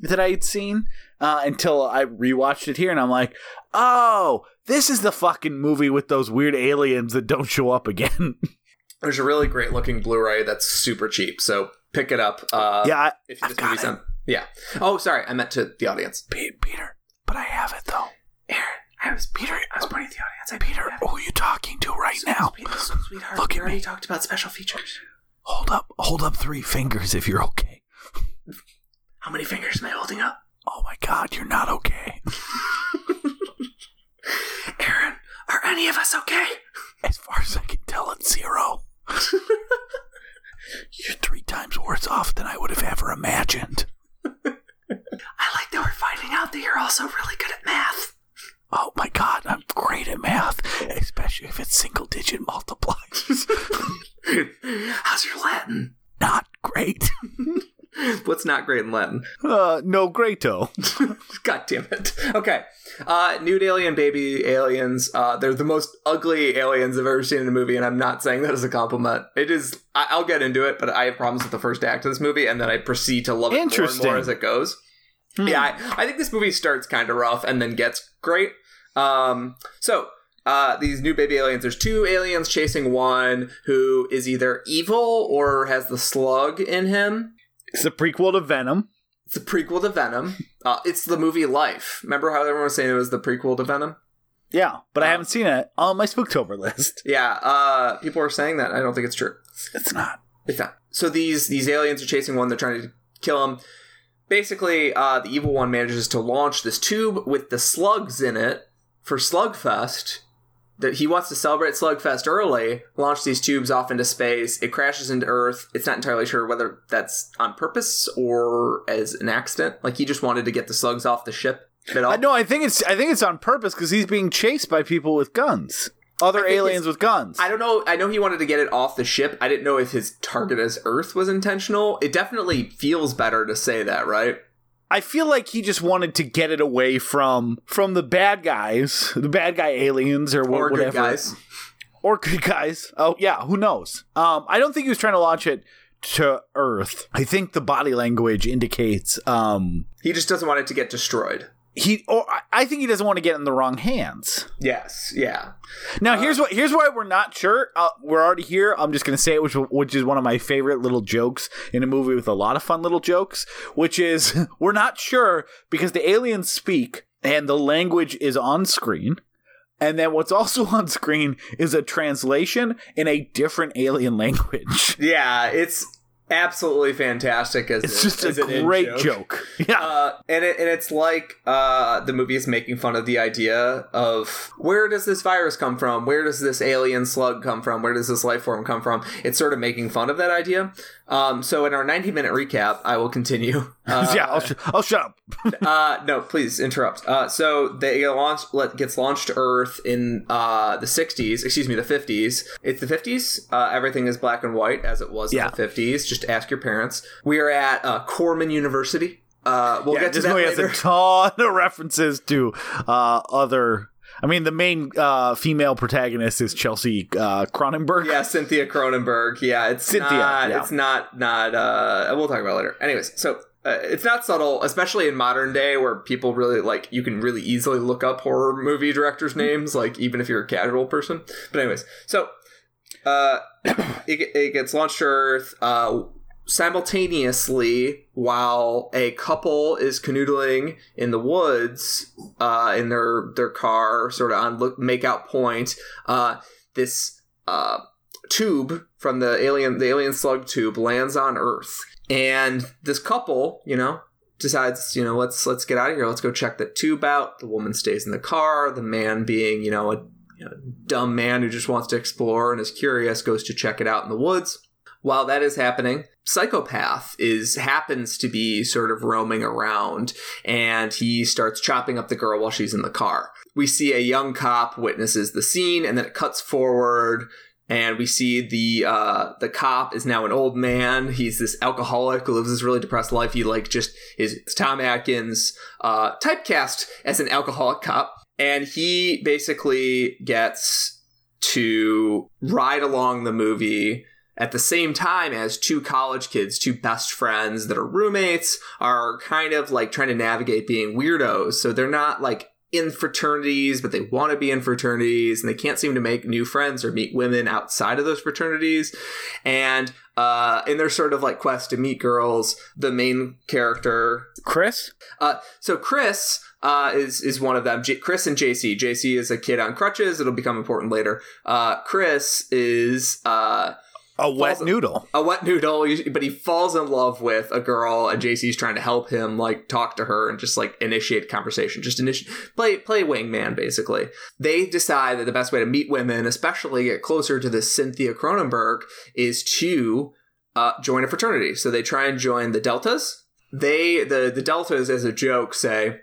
that I had seen uh, until I rewatched it here, and I'm like, "Oh, this is the fucking movie with those weird aliens that don't show up again." There's a really great looking Blu-ray that's super cheap, so pick it up. Uh, yeah, I, if this movie's on. Yeah. Oh, sorry, I meant to the audience. Peter, but I have it though. Aaron, I was Peter. I was pointing at the audience. I Peter, who are you talking to right now? sweetheart, Look we at already me. talked about special features. Hold up, hold up three fingers if you're okay. How many fingers am I holding up? Oh my god, you're not okay. Aaron, are any of us okay? As far as I can tell, it's zero. you're three times worse off than I would have ever imagined. I like that we're finding out that you're also really good at math. Oh my god, I'm great at math, especially if it's single digit multiplies. How's your Latin? not great. What's not great in Latin? Uh, no greato. God damn it. Okay. Uh, nude alien baby aliens. Uh, they're the most ugly aliens I've ever seen in a movie, and I'm not saying that as a compliment. It is. I- I'll get into it, but I have problems with the first act of this movie, and then I proceed to love it more and more as it goes. Hmm. Yeah, I, I think this movie starts kind of rough and then gets great. Um, so uh, these new baby aliens. There's two aliens chasing one who is either evil or has the slug in him. It's a prequel to Venom. It's a prequel to Venom. Uh, it's the movie Life. Remember how everyone was saying it was the prequel to Venom? Yeah, but I haven't seen it on my Spooktober list. Yeah, uh, people are saying that. I don't think it's true. It's not. It's not. So these these aliens are chasing one. They're trying to kill him. Basically, uh, the evil one manages to launch this tube with the slugs in it for Slugfest. That he wants to celebrate Slugfest early. Launch these tubes off into space. It crashes into Earth. It's not entirely sure whether that's on purpose or as an accident. Like he just wanted to get the slugs off the ship. I no, I think it's I think it's on purpose because he's being chased by people with guns, other aliens with guns. I don't know. I know he wanted to get it off the ship. I didn't know if his target as Earth was intentional. It definitely feels better to say that, right? I feel like he just wanted to get it away from from the bad guys, the bad guy aliens, or, Or whatever, good guys. or good guys. Oh yeah, who knows? Um, I don't think he was trying to launch it to Earth. I think the body language indicates um He just doesn't want it to get destroyed. He or I- I think he doesn't want to get in the wrong hands. Yes. Yeah. Now here's what here's why we're not sure. Uh, we're already here. I'm just gonna say it, which which is one of my favorite little jokes in a movie with a lot of fun little jokes. Which is we're not sure because the aliens speak and the language is on screen. And then what's also on screen is a translation in a different alien language. Yeah, it's absolutely fantastic as It's a- just as a great joke. joke. Yeah. Uh, and it, and it's like uh, the movie is making fun of the idea of where does this virus come from? Where does this alien slug come from? Where does this life form come from? It's sort of making fun of that idea. Um, so in our 90 minute recap, I will continue. Uh, yeah, I'll, sh- I'll shut up. uh, no, please interrupt. Uh, so they get launched, let, gets launched to Earth in uh, the 60s, excuse me, the 50s. It's the 50s. Uh, everything is black and white as it was Yeah. in the 50s. Just ask your parents. We are at uh, Corman University. Uh, we'll yeah, get to this that movie has a ton of references to uh, other. I mean, the main uh, female protagonist is Chelsea uh, Cronenberg. yeah, Cynthia Cronenberg. Yeah, it's Cynthia, Not, yeah. It's not not. Uh, we'll talk about it later. Anyways, so. Uh, it's not subtle, especially in modern day where people really like you can really easily look up horror movie directors' names, like even if you're a casual person. But anyways, so uh, it, it gets launched to Earth uh, simultaneously while a couple is canoodling in the woods uh, in their their car, sort of on look make out point. Uh, this uh, tube from the alien the alien slug tube lands on Earth, and this couple, you know, decides, you know, let's let's get out of here. Let's go check the tube out. The woman stays in the car. The man, being you know a you know, dumb man who just wants to explore and is curious, goes to check it out in the woods. While that is happening, psychopath is happens to be sort of roaming around, and he starts chopping up the girl while she's in the car. We see a young cop witnesses the scene, and then it cuts forward and we see the uh, the cop is now an old man. He's this alcoholic who lives this really depressed life. He like just is Tom Atkins uh, typecast as an alcoholic cop, and he basically gets to ride along the movie at the same time as two college kids, two best friends that are roommates, are kind of like trying to navigate being weirdos. So they're not like in fraternities, but they want to be in fraternities and they can't seem to make new friends or meet women outside of those fraternities. And uh, in their sort of like quest to meet girls, the main character Chris? uh, so Chris uh, is is one of them. J- Chris and JC. JC is a kid on crutches. It'll become important later. Uh, Chris is uh, A wet Falls- noodle. a wet noodle, but he falls in love with a girl, and JC's trying to help him like talk to her and just like initiate conversation, just initiate play play wingman basically. They decide that the best way to meet women, especially get closer to this Cynthia Cronenberg, is to uh, join a fraternity. So they try and join the Deltas. They the the Deltas as a joke say.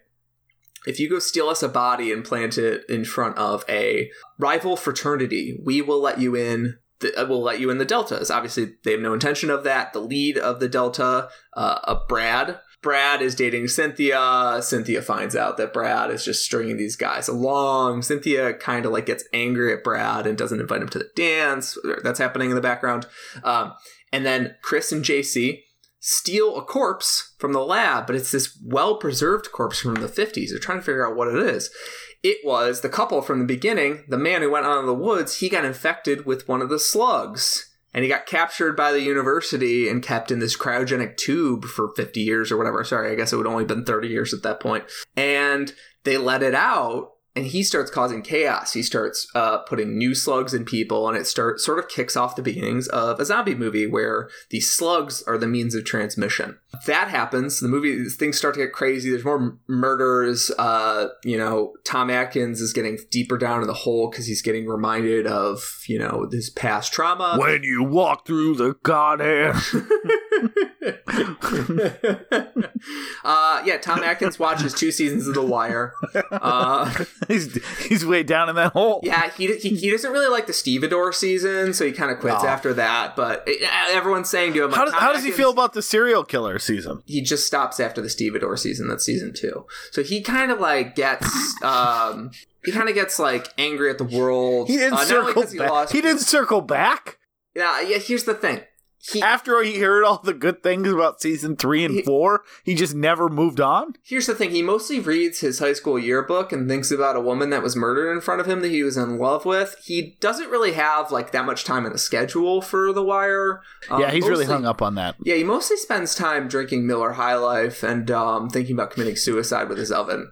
If you go steal us a body and plant it in front of a rival fraternity, we will let you in the, uh, will let you in the deltas. Obviously, they have no intention of that. The lead of the delta, uh, uh, Brad. Brad is dating Cynthia. Cynthia finds out that Brad is just stringing these guys along. Cynthia kind of like gets angry at Brad and doesn't invite him to the dance. That's happening in the background. Um, and then Chris and JC steal a corpse from the lab, but it's this well preserved corpse from the 50s. They're trying to figure out what it is. It was the couple from the beginning, the man who went out in the woods, he got infected with one of the slugs. And he got captured by the university and kept in this cryogenic tube for 50 years or whatever. Sorry, I guess it would only been 30 years at that point. And they let it out and he starts causing chaos. He starts uh, putting new slugs in people, and it start sort of kicks off the beginnings of a zombie movie where these slugs are the means of transmission. That happens. The movie things start to get crazy. There's more murders. Uh, you know, Tom Atkins is getting deeper down in the hole because he's getting reminded of you know his past trauma. When you walk through the garden. uh, yeah, Tom Atkins watches two seasons of The Wire. Uh, he's, he's way down in that hole. Yeah, he, he he doesn't really like the Stevedore season, so he kind of quits Oh. after that. But it, everyone's saying to him, like, How does, Tom how does he Atkins- feel about the serial killer season? He just stops after the Stevedore season. That's season two. So he kind of like gets um he kind of gets like angry at the world. He didn't uh, not only circle 'cause he back. lost- He didn't circle back Yeah, yeah. Here's the thing. He after he heard all the good things about season three and He- four. He just never moved on. Here's the thing. He mostly reads his high school yearbook and thinks about a woman that was murdered in front of him that he was in love with. He doesn't really have like that much time in the schedule for The Wire. Um, yeah, he's really hung up on that. Yeah, he mostly spends time drinking Miller High Life and um, thinking about committing suicide with his oven.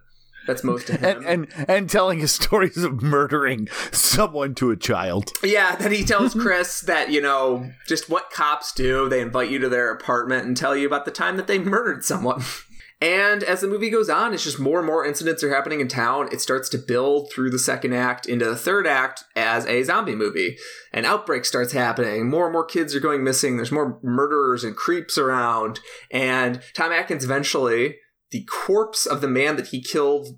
That's most to him. and, and and telling his stories of murdering someone to a child. Yeah, then he tells Chris that, you know, just what cops do. They invite you to their apartment and tell you about the time that they murdered someone. And as the movie goes on, it's just more and more incidents are happening in town. It starts to build through the second act into the third act as a zombie movie. An outbreak starts happening. More and more kids are going missing. There's more murderers and creeps around. And Tom Atkins eventually, the corpse of the man that he killed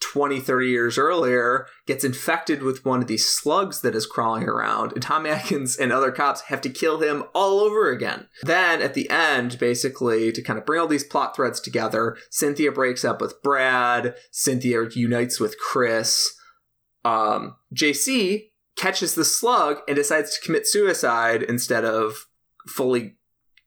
20, 30 years earlier gets infected with one of these slugs that is crawling around, and Tom Atkins and other cops have to kill him all over again. Then at the end, basically, to kind of bring all these plot threads together, Cynthia breaks up with Brad, Cynthia unites with Chris. Um, JC catches the slug and decides to commit suicide instead of fully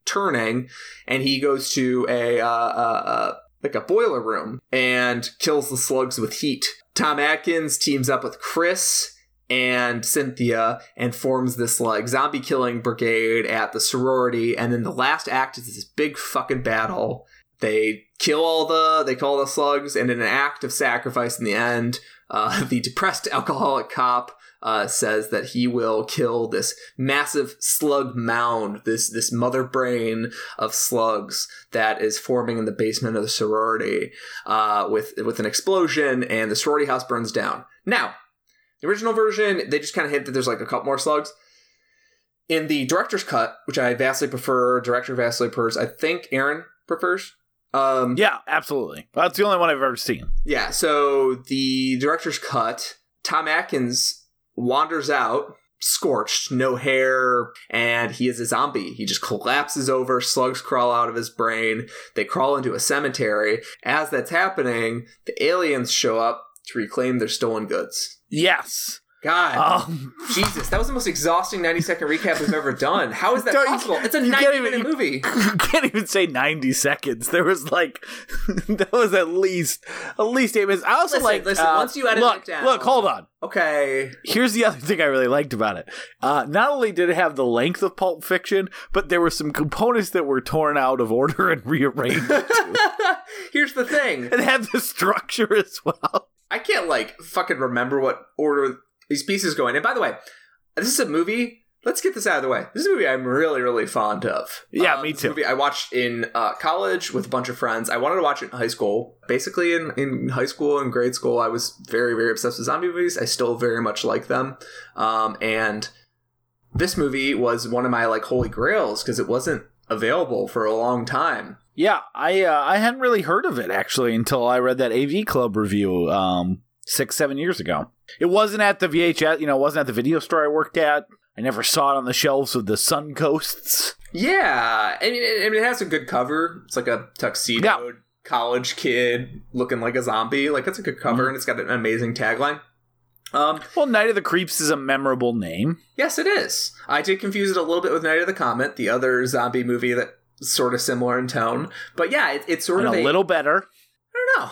turning, and he goes to a uh, uh, uh, like a boiler room and kills the slugs with heat. Tom Atkins teams up with Chris and Cynthia and forms this like zombie killing brigade at the sorority. And then the last act is this big fucking battle. They kill all the they call the slugs, and in an act of sacrifice in the end, uh, the depressed alcoholic cop uh, says that he will kill this massive slug mound, this this mother brain of slugs that is forming in the basement of the sorority uh, with with an explosion, and the sorority house burns down. Now, the original version, they just kind of hint that there's like a couple more slugs. In the director's cut, which I vastly prefer, director vastly prefers, I think Aaron prefers. Um, Yeah, absolutely. That's the only one I've ever seen. yeah, so the director's cut, Tom Atkins wanders out, scorched, no hair, and he is a zombie. He just collapses over, slugs crawl out of his brain. They crawl into a cemetery. As that's happening, the aliens show up to reclaim their stolen goods. Yes. God, Um, Jesus, that was the most exhausting 90 second recap we've ever done. How is that you- possible? It's a you 90 can't even- minute movie. you can't even say 90 seconds. There was like, that was at least, at least eight minutes. I also Listen, like, listen, uh, once you edit look, it down- Look, hold on. Okay. Here's the other thing I really liked about it. Uh, not only did it have the length of Pulp Fiction, but there were some components that were torn out of order and rearranged. Here's the thing. it had the structure as well. I can't like fucking remember what order these pieces going. And by the way, this is a movie. Let's get this out of the way. This is a movie I'm really, really fond of. Yeah, Uh, me too. Movie I watched in uh, college with a bunch of friends. I wanted to watch it in high school. Basically, in, in high school and grade school, I was very, very obsessed with zombie movies. I still very much like them. Um, and this movie was one of my like holy grails because it wasn't available for a long time. Yeah, I uh, I hadn't really heard of it actually until I read that AV Club review um, six seven years ago. It wasn't at the VHS, you know, it wasn't at the video store I worked at. I never saw it on the shelves of the Suncoasts. Yeah, I mean, it, I mean, it has a good cover. It's like a tuxedo Yeah. college kid looking like a zombie. Like that's a good cover, Mhm. and it's got an amazing tagline. Um, Well, Night of the Creeps is a memorable name. yes, it is. I did confuse it a little bit with Night of the Comet, the other zombie movie that's sort of similar in tone. But yeah, it, it's sort and of a a little better. I don't know.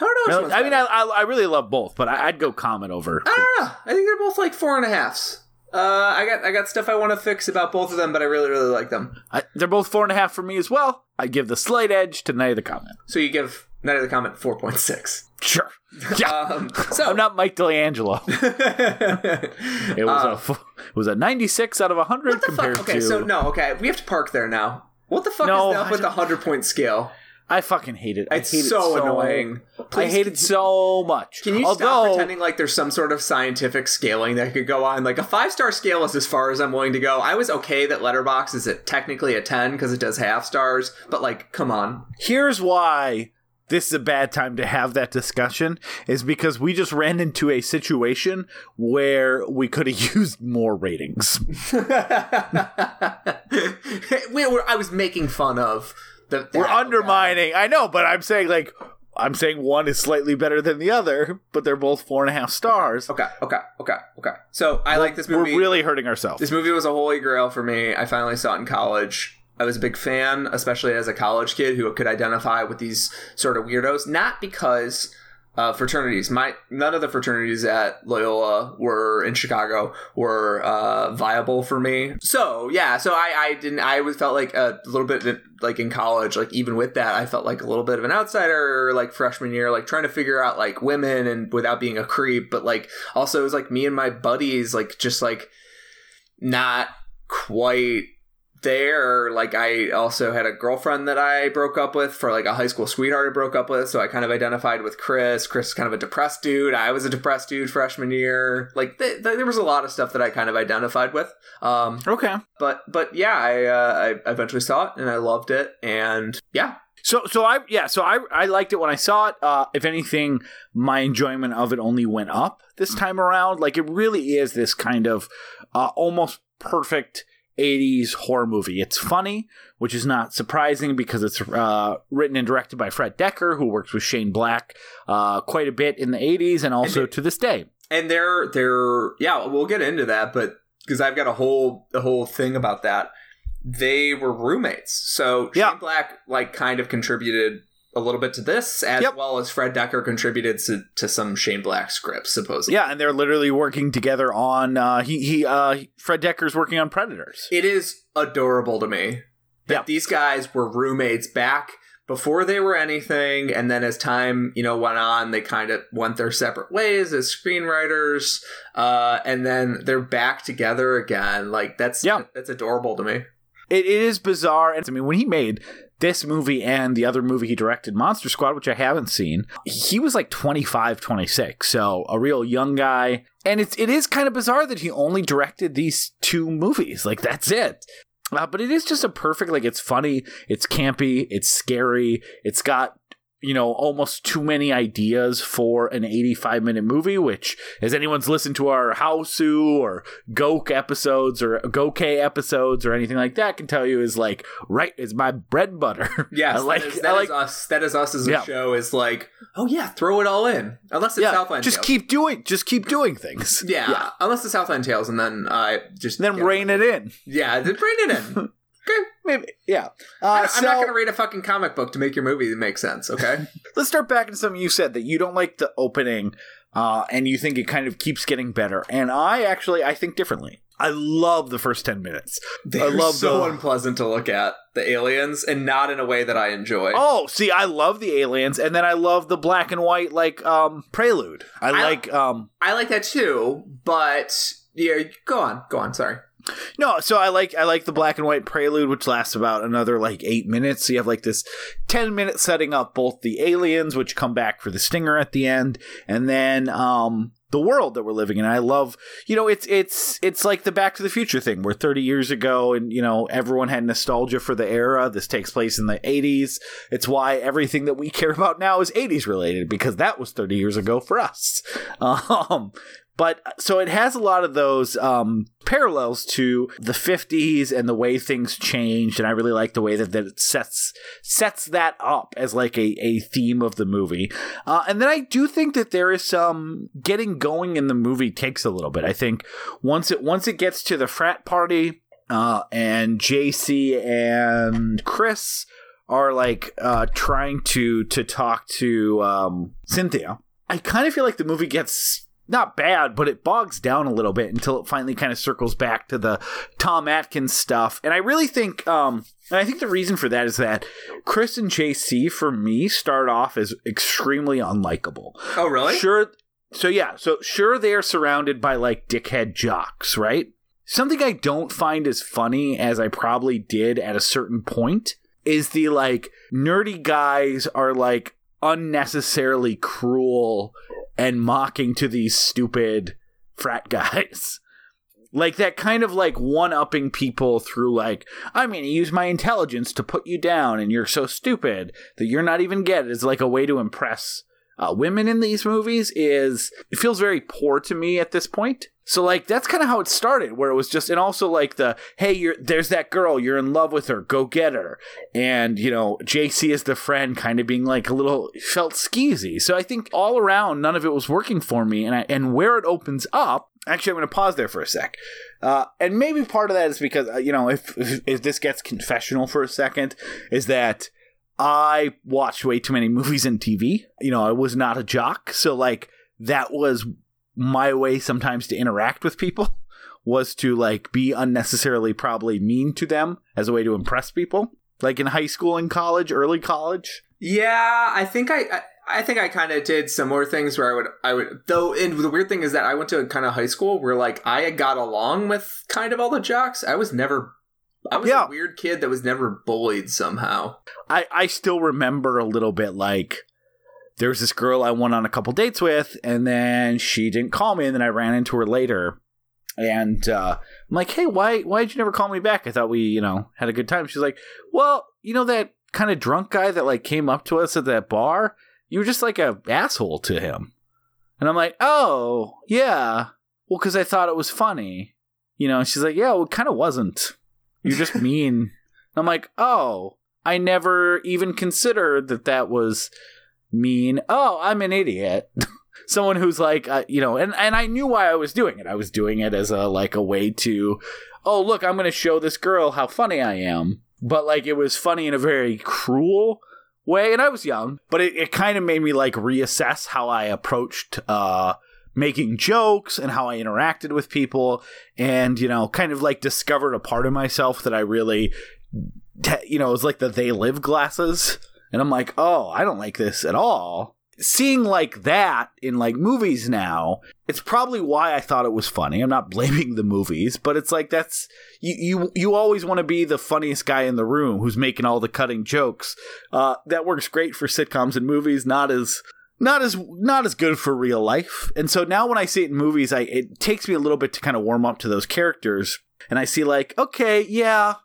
I don't know. Which one's I mean. I, I I really love both, but I, I'd go Comet over. I don't know. I think they're both like four and a halfs. Uh, I got I got stuff I want to fix about both of them, but I really really like them. I, they're both four and a half for me as well. I give the slight edge to Night of the Comet. So you give Night of the Comet four point six. Sure. Yeah. Um, so I'm not Mike D'Angelo. It was a it was a 96 out of 100 compared fuck? Okay, to. so no, okay, we have to park there now. What the fuck No, is up with the hundred point scale? I fucking hate it. I It's hate so, it so annoying. I Please, hate it so much. Can you Although, stop pretending like there's some sort of scientific scaling that could go on? Like a five star scale is as far as I'm willing to go. I was okay that Letterboxd is at technically a ten because it does half stars, but like, come on. here's why this is a bad time to have that discussion is because we just ran into a situation where we could have used more ratings. we were, I was making fun of the. We're undermining. I know, but I'm saying like I'm saying one is slightly better than the other, but they're both four and a half stars. Okay, okay, okay, okay. So I like this movie. We're really hurting ourselves. This movie was a holy grail for me. I finally saw it in college. I was a big fan, especially as a college kid who could identify with these sort of weirdos. Not because uh, fraternities. My none of the fraternities at Loyola were in Chicago were uh, viable for me. So yeah, so I I didn't I was felt like a little bit like in college, like even with that, I felt like a little bit of an outsider, like freshman year, like trying to figure out like women and without being a creep, but like also it was like me and my buddies, like just like not quite there like i also had a girlfriend that i broke up with for like a high school sweetheart i broke up with so i kind of identified with chris chris is kind of a depressed dude i was a depressed dude freshman year like th- th- there was a lot of stuff that i kind of identified with um Okay. but but yeah i uh i eventually saw it and i loved it and yeah So so I yeah so I I liked it when I saw it. Uh, if anything, my enjoyment of it only went up this time around. Like it really is this kind of uh, almost perfect. 80s horror movie. It's funny, which is not surprising because it's uh, written and directed by Fred Dekker, who works with Shane Black uh, quite a bit in the 80s and also to this day. and they're they're yeah we'll get into that but because i've got a whole a whole thing about that they were roommates so Yeah. shane black like kind of contributed a little bit to this as Yep. well as fred dekker contributed to, to some shane black scripts supposedly Yeah, and they're literally working together on uh, he he uh, Fred Dekker's working on Predators. it is adorable to me that Yeah. these guys were roommates back before they were anything and then as time you know went on they kind of went their separate ways as screenwriters uh, and then they're back together again like that's Yeah. that's adorable to me It, it is bizarre. And I mean, when he made this movie and the other movie he directed, Monster Squad, which I haven't seen, he was like 25, 26. So a real young guy. And it's, it is kind of bizarre that he only directed these two movies. Like, that's it. Uh, but it is just a perfect, like, it's funny, it's campy, it's scary, it's got, you know, almost too many ideas for an 85 minute movie, which, as anyone's listened to our Hausu or Gok episodes or Goke episodes or anything like that, can tell you is like, right, is my bread and butter. Yes, I like, that, is, that like, is us. That is us as a Yeah. show. Is like, oh yeah, throw it all in. Unless it's yeah, Southland just Tales. keep doing, just keep doing things. yeah, unless it's Southland Tales, and then I just Then rein it in. Yeah, then rein it in. okay, Maybe, yeah. Uh, I, I'm not going to read a fucking comic book to make your movie make sense. Okay, let's start back into something you said that you don't like the opening uh, and you think it kind of keeps getting better and i actually i think differently i love the first 10 minutes they're love so the- unpleasant to look at the aliens, and not in a way that I enjoy. oh see i love the aliens and then i love the black and white like um prelude i, I- like um I like that too, but yeah, go on, go on. Sorry. No so i like i like the black and white prelude which lasts about another like eight minutes so you have like this 10 minutes setting up both the aliens which come back for the stinger at the end and then um the world that we're living in. I love, you know, it's it's it's like the Back to the Future thing, where 30 years ago, and you know, everyone had nostalgia for the era. This takes place in the 80s. It's why everything that we care about now is 80s related because that was 30 years ago for us. Um, but so it has a lot of those um, parallels to the 50s and the way things changed, and I really like the way that, that it sets sets that up as like a, a theme of the movie. Uh, and then I do think that there is some getting going in the movie takes a little bit. I think once it once it gets to the frat party uh, and JC and Chris are like uh, trying to to talk to um, Cynthia. I kind of feel like the movie gets not bad, but it bogs down a little bit until it finally kind of circles back to the Tom Atkins stuff. And I really think, um, and I think the reason for that is that Chris and JC for me start off as extremely unlikable. Oh, really? Sure. So yeah, so sure they're surrounded by like dickhead jocks, right? Something I don't find as funny as I probably did at a certain point is the like nerdy guys are like unnecessarily cruel and mocking to these stupid frat guys. Like that kind of like one upping people through like, I'm gonna use my intelligence to put you down and you're so stupid that you're not even get it is like a way to impress uh, women in these movies is it feels very poor to me at this point. So like that's kind of how it started, where it was just and also like the hey, you're there's that girl, you're in love with her, go get her, and you know JC is the friend, kind of being like a little felt skeezy. So I think all around none of it was working for me, and I, and where it opens up. Actually, I'm going to pause there for a sec, uh, and maybe part of that is because uh, you know if, if if this gets confessional for a second, is that I watched way too many movies and TV. You know, I was not a jock, so like that was my way sometimes to interact with people was to like be unnecessarily probably mean to them as a way to impress people. Like in high school and college, early college. Yeah, I think I, I I think I kind of did similar things where I would I would though and the weird thing is that I went to a kind of high school where like I got along with kind of all the jocks. I was never I was Yeah. a weird kid that was never bullied somehow. I, I still remember a little bit like there was this girl I went on a couple dates with, and then she didn't call me, and then I ran into her later. And uh, I'm like, hey, why why did you never call me back? I thought we, you know, had a good time. She's like, well, you know that kind of drunk guy that like came up to us at that bar? You were just like a asshole to him. And I'm like, oh, yeah. Well, because I thought it was funny. You know, and she's like, yeah, well, it kind of wasn't. You're just mean. I'm like, oh, I never even considered that that was mean. Oh, I'm an idiot. Someone who's like, uh, you know, and, and I knew why I was doing it. I was doing it as a like a way to, oh look, I'm going to show this girl how funny I am. But like it was funny in a very cruel way, and I was young. But it, it kind of made me like reassess how I approached uh, making jokes and how I interacted with people, and you know, kind of like discovered a part of myself that I really you know, it was like the they live glasses. And I'm like, oh, I don't like this at all. Seeing like that in like movies now, it's probably why I thought it was funny. I'm not blaming the movies, but it's like that's you you, you always want to be the funniest guy in the room who's making all the cutting jokes. Uh, that works great for sitcoms and movies, not as not as not as good for real life. And so now when I see it in movies, I it takes me a little bit to kind of warm up to those characters, and I see like, okay, yeah,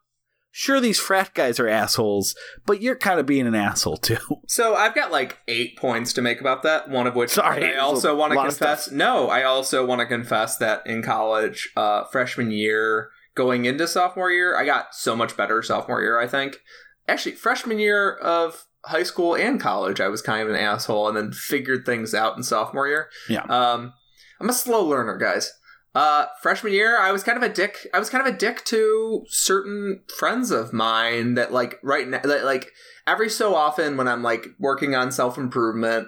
sure these frat guys are assholes, but you're kind of being an asshole too. So I've got like eight points to make about that. One of which Sorry, I also want to confess. No, I also want to confess that in college, uh, freshman year, going into sophomore year, I got so much better sophomore year. I think actually freshman year of high school and college, I was kind of an asshole, and then figured things out in sophomore year. Yeah. Um, I'm a slow learner, guys. Uh, freshman year, I was kind of a dick. I was kind of a dick to certain friends of mine that, like, right now, that, like, every so often when I'm like working on self improvement,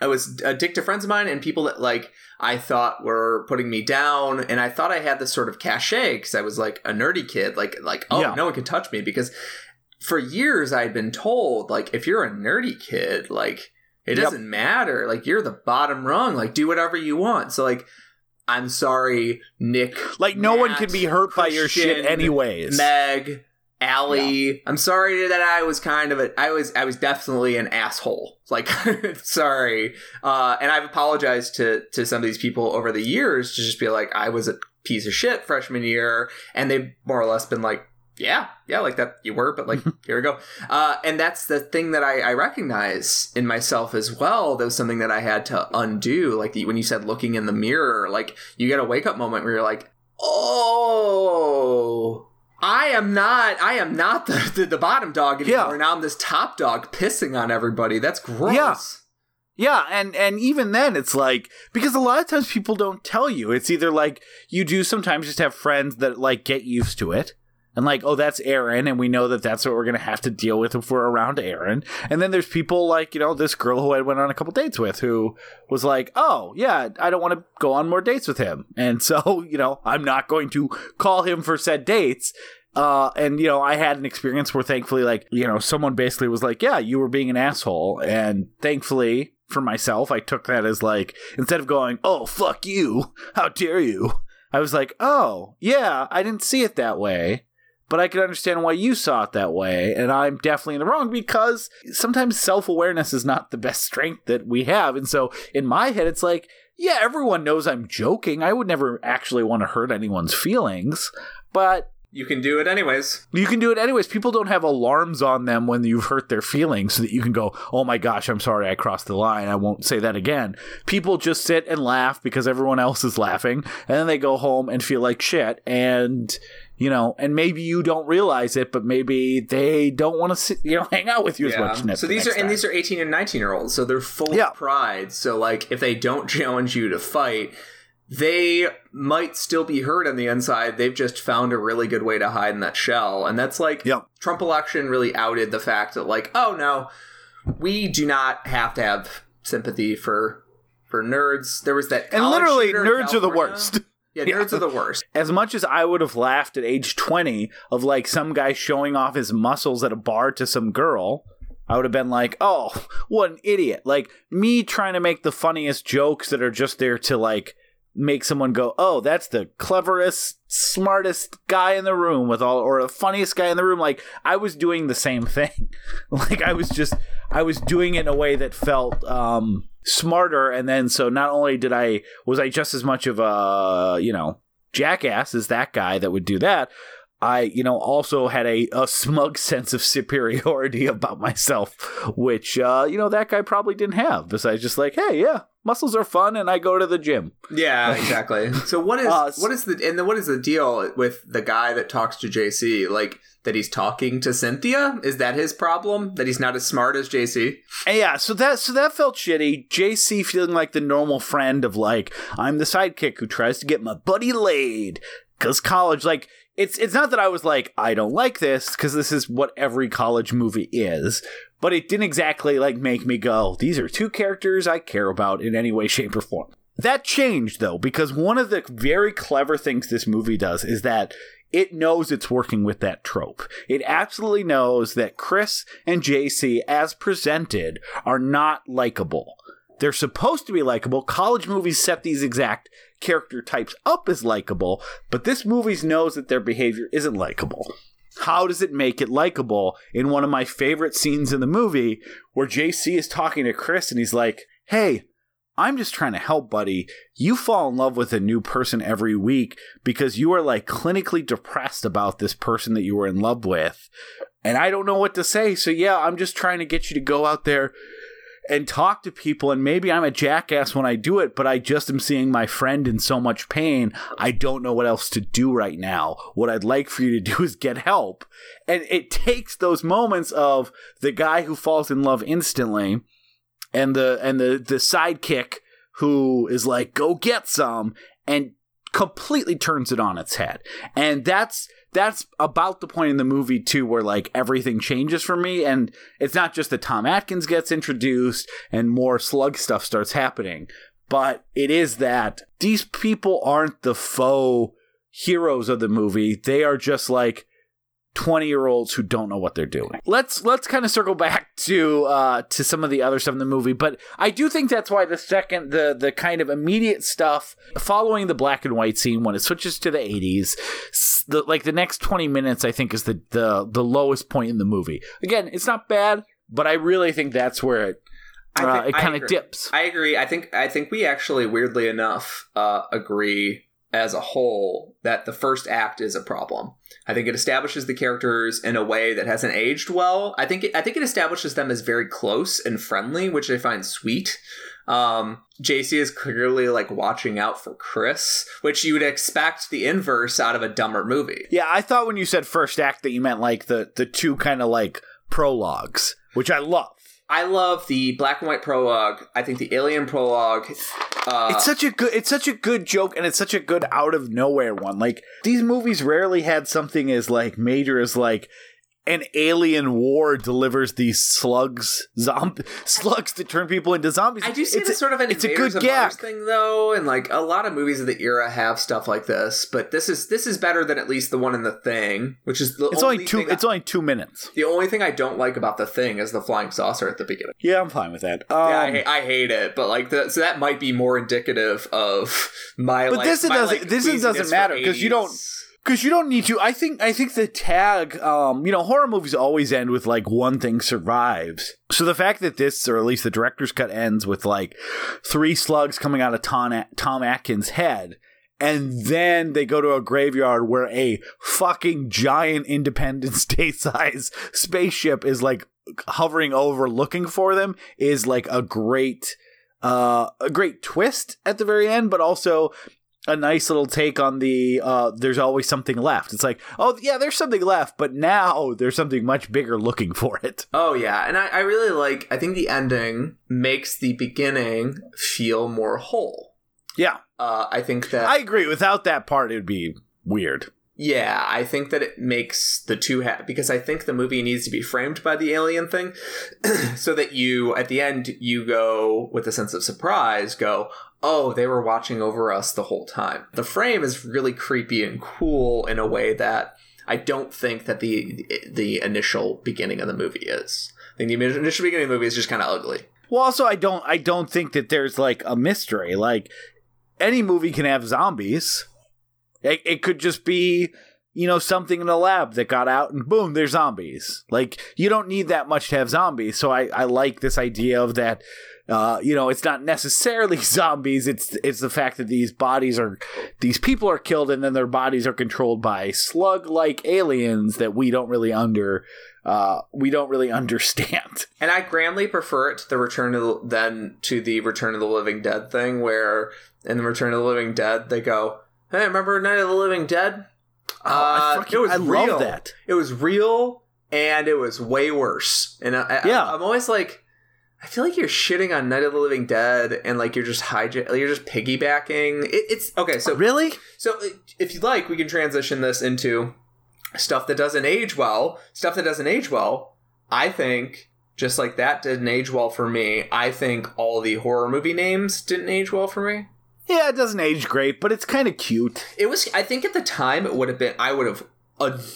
I was a dick to friends of mine and people that like I thought were putting me down, and I thought I had this sort of cachet because I was like a nerdy kid, like like oh Yeah. no one can touch me because for years I'd been told like if you're a nerdy kid, like it doesn't matter, like you're the bottom rung, like do whatever you want. So like. I'm sorry, Nick. Like no one can be hurt by your shit anyways. Meg, Allie. I'm sorry that I was kind of a I was I was definitely an asshole. Like sorry. Uh and I've apologized to to some of these people over the years to just be like I was a piece of shit freshman year and they've more or less been like yeah, yeah, like that you were, but like here we go. Uh, and that's the thing that I, I recognize in myself as well. That was something that I had to undo. Like when you said looking in the mirror, like you get a wake up moment where you're like, oh, I am not, I am not the the, the bottom dog anymore. Yeah. Now I'm this top dog pissing on everybody. That's gross. Yeah. Yeah, and and even then it's like because a lot of times people don't tell you. It's either like you do sometimes just have friends that like get used to it. And like, oh, that's Aaron, and we know that that's what we're gonna have to deal with if we're around Aaron. And then there's people like you know this girl who I went on a couple dates with, who was like, oh yeah, I don't want to go on more dates with him, and so you know I'm not going to call him for said dates. Uh, and you know, I had an experience where thankfully, like, you know, someone basically was like, yeah, you were being an asshole. And thankfully for myself, I took that as like, instead of going, oh, fuck you, how dare you? I was like, oh, yeah, I didn't see it that way. But I could understand why you saw it that way, and I'm definitely in the wrong because sometimes self awareness is not the best strength that we have. And so in my head, it's like, yeah, everyone knows I'm joking. I would never actually want to hurt anyone's feelings, but You can do it anyways. you can do it anyways. People don't have alarms on them when you've hurt their feelings so that you can go, oh my gosh, I'm sorry, I crossed the line. I won't say that again. People just sit and laugh because everyone else is laughing, and then they go home and feel like shit. And, you know, and maybe you don't realize it, but maybe they don't want to, you know, hang out with you as much. So these are and these are 18 and 19 year olds, so they're full Yeah. of pride. So like if they don't challenge you to fight, they might still be hurt on the inside. They've just found a really good way to hide in that shell. And that's like Yep. Trump election really outed the fact that like, oh no, we do not have to have sympathy for for nerds. There was that And literally, nerds are the worst. Yeah, Yeah. nerds are the worst. As much as I would have laughed at age 20 of like some guy showing off his muscles at a bar to some girl, I would have been like, oh, what an idiot. Like me trying to make the funniest jokes that are just there to like make someone go, oh, that's the cleverest, smartest guy in the room with all, or the funniest guy in the room. Like I was doing the same thing. like I was just, I was doing it in a way that felt, um, smarter and then so not only did i was i just as much of a you know jackass as that guy that would do that i you know also had a, a smug sense of superiority about myself which uh you know that guy probably didn't have besides just like hey yeah muscles are fun and i go to the gym Yeah, exactly. So what is, uh, what is the and then what is the deal with the guy that talks to JC? Like that he's talking to Cynthia? Is that his problem? That he's not as smart as JC? And yeah, so that so that felt shitty. JC feeling like the normal friend of like I'm the sidekick who tries to get my buddy laid cuz college like it's it's not that I was like I don't like this cuz this is what every college movie is, but it didn't exactly like make me go these are two characters I care about in any way shape or form. That changed though because one of the very clever things this movie does is that it knows it's working with that trope. It absolutely knows that Chris and JC, as presented, are not likable. They're supposed to be likable. College movies set these exact character types up as likable, but this movie knows that their behavior isn't likable. How does it make it likable in one of my favorite scenes in the movie where JC is talking to Chris and he's like, Hey, I'm just trying to help, buddy. You fall in love with a new person every week because you are like clinically depressed about this person that you were in love with. And I don't know what to say. So, yeah, I'm just trying to get you to go out there and talk to people. And maybe I'm a jackass when I do it, but I just am seeing my friend in so much pain. I don't know what else to do right now. What I'd like for you to do is get help. And it takes those moments of the guy who falls in love instantly and the and the the sidekick who is like go get some and completely turns it on its head and that's that's about the point in the movie too where like everything changes for me and it's not just that tom atkins gets introduced and more slug stuff starts happening but it is that these people aren't the faux heroes of the movie. They are just like 20 year olds who don't know what they're doing. Let's let's kind of circle back to uh to some of the other stuff in the movie, but I do think that's why the second the the kind of immediate stuff following the black and white scene when it switches to the 80s the like the next 20 minutes I think is the the the lowest point in the movie. Again, it's not bad, but I really think that's where it uh, think- it kind of dips. I agree. I think I think we actually weirdly enough uh, agree as a whole that the first act is a problem. I think it establishes the characters in a way that hasn't aged well. I think it, I think it establishes them as very close and friendly, which I find sweet. Um, JC is clearly like watching out for Chris, which you would expect the inverse out of a dumber movie. Yeah, I thought when you said first act that you meant like the the two kind of like prologues, which I love. I love the black and white prologue. I think the alien prologue. Uh, it's such a good it's such a good joke and it's such a good out of nowhere one like these movies rarely had something as like major as like an alien war delivers these slugs zomb slugs to turn people into zombies I do see it's this a, sort of an it's a good gag thing though, and like a lot of movies of the era have stuff like this. But this is this is better than at least the one in the Thing, which is the it's only only two thing it's only two minutes the only thing I don't like about the Thing is the flying saucer at the beginning. yeah i'm fine with that um, yeah, I, ha- I hate it, but like the, so that might be more indicative of my. But like, this my, doesn't- like, this doesn't matter because you don't- 80s. Because you don't need to. I think i think the tag um you know horror movies always end with like one thing survives. So the fact that this or at least the director's cut ends with like three slugs coming out of tom, tom atkins head and then they go to a graveyard where a fucking giant independence day size spaceship is like hovering over looking for them is like a great uh a great twist at the very end but also a nice little take on the uh there's always something left it's like oh yeah there's something left but now there's something much bigger looking for it Oh yeah, and I, I really like. I think the ending makes the beginning feel more whole. Yeah, Uh, I think that I agree. Without that part, it would be weird. Yeah, I think that it makes the two ha- because I think the movie needs to be framed by the alien thing, so that you at the end you go with a sense of surprise, go, oh, they were watching over us the whole time. The frame is really creepy and cool in a way that I don't think that the the initial beginning of the movie is. I think the initial beginning of the movie is just kind of ugly. Well, also, I don't. I don't think that there's like a mystery. Like any movie can have zombies. It, it could just be, you know, something in a lab that got out and boom, there's zombies. Like you don't need that much to have zombies. So I, I like this idea of that. Uh, you know, it's not necessarily zombies. It's it's the fact that these bodies are, these people are killed, and then their bodies are controlled by slug-like aliens that we don't really under, uh, we don't really understand. And I grandly prefer it to the Return of the, than to the Return of the Living Dead thing, where in the Return of the Living Dead they go, "Hey, remember Night of the Living Dead? Oh, I Uh, fucking- it was I love real. that. It was real, and it was way worse. And I, I, Yeah. I'm always like, I feel like you're shitting on Night of the Living Dead, and like you're just hijack, you're just piggybacking. It, it's okay. So really? so, uh, if you'd like, we can transition this into stuff that doesn't age well. Stuff that doesn't age well. I think, just like that didn't age well for me, I think all the horror movie names didn't age well for me. Yeah, it doesn't age great, but it's kind of cute. It was, I think at the time, it would have been, I would have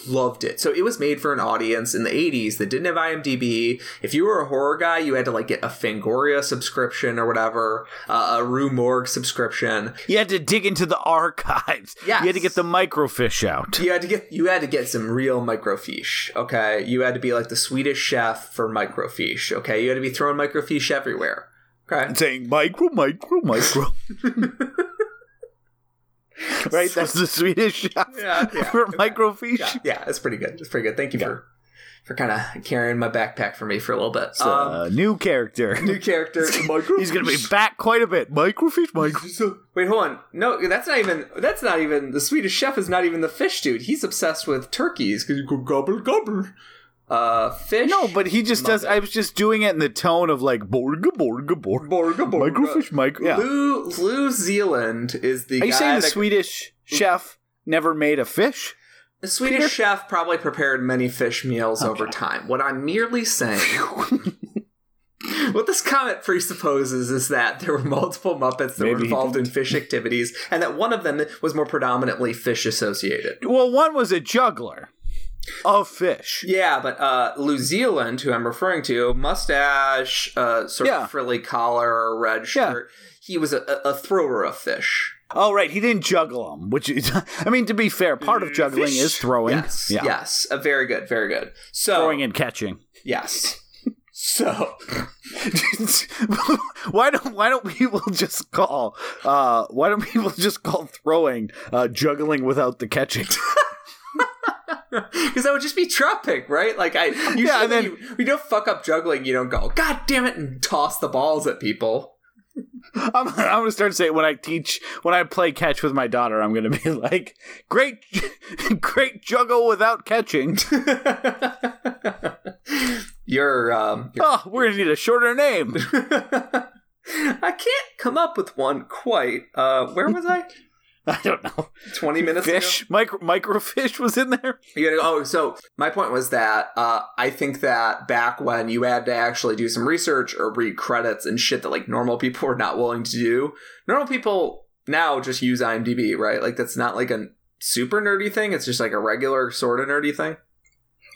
loved it. So it was made for an audience in the 80s that didn't have IMDb. If you were a horror guy, you had to like get a Fangoria subscription or whatever, uh, a Rue Morgue subscription. You had to dig into the archives. Yes. You had to get the microfiche out. You had to get you had to get some real microfiche. Okay, you had to be like the Swedish chef for microfiche. Okay, you had to be throwing microfiche everywhere. Okay, Saying micro, micro, micro. right? That's the Swedish chef Yeah, yeah, for okay. microfiche. yeah, yeah, it's pretty good. It's pretty good. Thank you Yeah. for for kind of carrying my backpack for me for a little bit. A Um, new character. new character. He's going to be back quite a bit. Microfiche, micro. Wait, hold on. No, that's not even. That's not even. The Swedish chef is not even the fish dude. He's obsessed with turkeys because you go gobble gobble. Uh, fish. No, but he just does. I was just doing it in the tone of like Borga, Borga, Borga. Borga, Borga. Microfiche, micro. Yeah. New, Lew Zealand is the Are you saying the that- Swedish chef never made a fish? The Swedish Peter? chef probably prepared many fish meals over time. What I'm merely saying, what this comment presupposes is that there were multiple Muppets that Maybe were involved in fish activities, and that one of them was more predominantly fish associated. Well, one was a juggler of fish. Yeah, but uh, Lew Zealand, who I'm referring to, mustache, uh, sort Yeah. of frilly collar, red Yeah. shirt. He was a, a a thrower of fish. Oh, right. He didn't juggle them, which is, I mean, to be fair, part of juggling Fish- is throwing. Yes, Yeah. yes, uh, very good, very good. So Throwing and catching. yes. So why don't why don't people just call uh why don't people just call throwing uh juggling without the catching? Because that would just be tropic, right? Like I, usually Yeah, then- you, when you don't fuck up juggling, you don't go, God damn it, and toss the balls at people. I'm, I'm gonna start saying when I teach when I play catch with my daughter, I'm gonna be like, great, great juggle without catching. you're, um, you're Oh, we're gonna need a shorter name. I can't come up with one quite. Uh, where was I? I don't know. Twenty minutes Fish, micro microfish was in there. You gotta, oh, so my point was that uh, I think that back when you had to actually do some research or read credits and shit that like normal people were not willing to do, normal people now just use IMDb, right? Like that's not like a super nerdy thing. It's just like a regular sort of nerdy thing.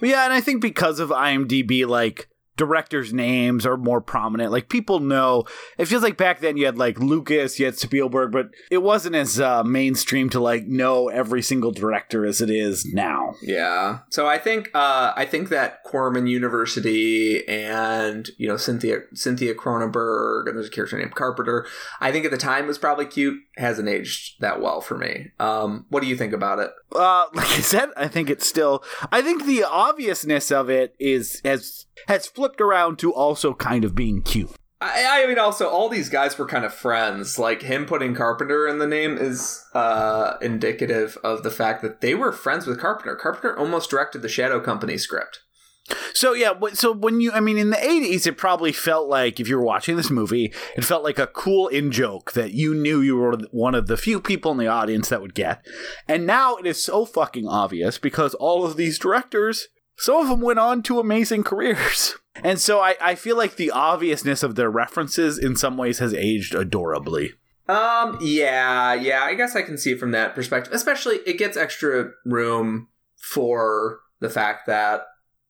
Yeah, and I think because of IMDb, like directors' names are more prominent. Like people know. It feels like back then you had like Lucas, you had Spielberg, but it wasn't as uh, mainstream to like know every single director as it is now. Yeah. So I think uh, I think that Corman University and you know Cynthia Cynthia Cronenberg and there's a character named Carpenter. I think at the time was probably cute. Hasn't aged that well for me. Um, what do you think about it? Uh, like I said, I think it's still. I think the obviousness of it is has has flipped around to also kind of being cute. I, I mean, also all these guys were kind of friends. Like him putting Carpenter in the name is uh, indicative of the fact that they were friends with Carpenter. Carpenter almost directed the Shadow Company script. So yeah, so when you, I mean, in the '80s, it probably felt like if you were watching this movie, it felt like a cool in joke that you knew you were one of the few people in the audience that would get. And now it is so fucking obvious because all of these directors, some of them went on to amazing careers. And so I, I feel like the obviousness of their references in some ways has aged adorably. Um, yeah, yeah, I guess I can see it from that perspective. Especially, it gets extra room for the fact that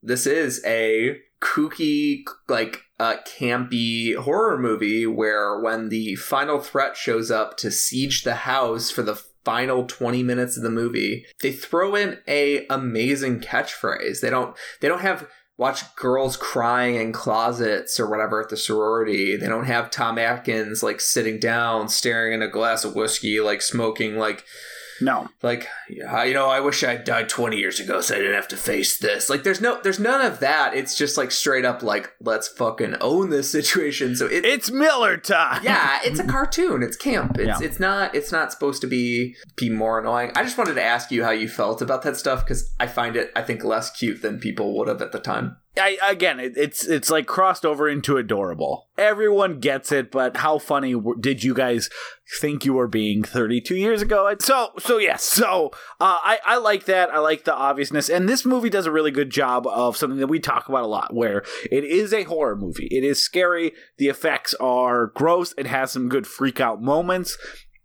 this is a kooky, like, uh, campy horror movie where when the final threat shows up to siege the house for the final 20 minutes of the movie, they throw in a amazing catchphrase. They don't, they don't have watch girls crying in closets or whatever at the sorority. They don't have Tom Atkins like sitting down, staring in a glass of whiskey, like smoking, like No. like you know, I wish I died twenty years ago so I didn't have to face this. Like, there's no, there's none of that. It's just like straight up like let's fucking own this situation. So it, It's Miller time. yeah, it's a cartoon. It's camp. It's Yeah. it's not it's not supposed to be be more annoying. I just wanted to ask you how you felt about that stuff because I find it I think less cute than people would have at the time. I, again, it, it's it's like crossed over into adorable. Everyone gets it, but how funny did you guys think you were being 32 years ago? And So so yes, so uh, I I like that. I like the obviousness, and this movie does a really good job of something that we talk about a lot, where it is a horror movie. It is scary. The effects are gross. It has some good freak out moments.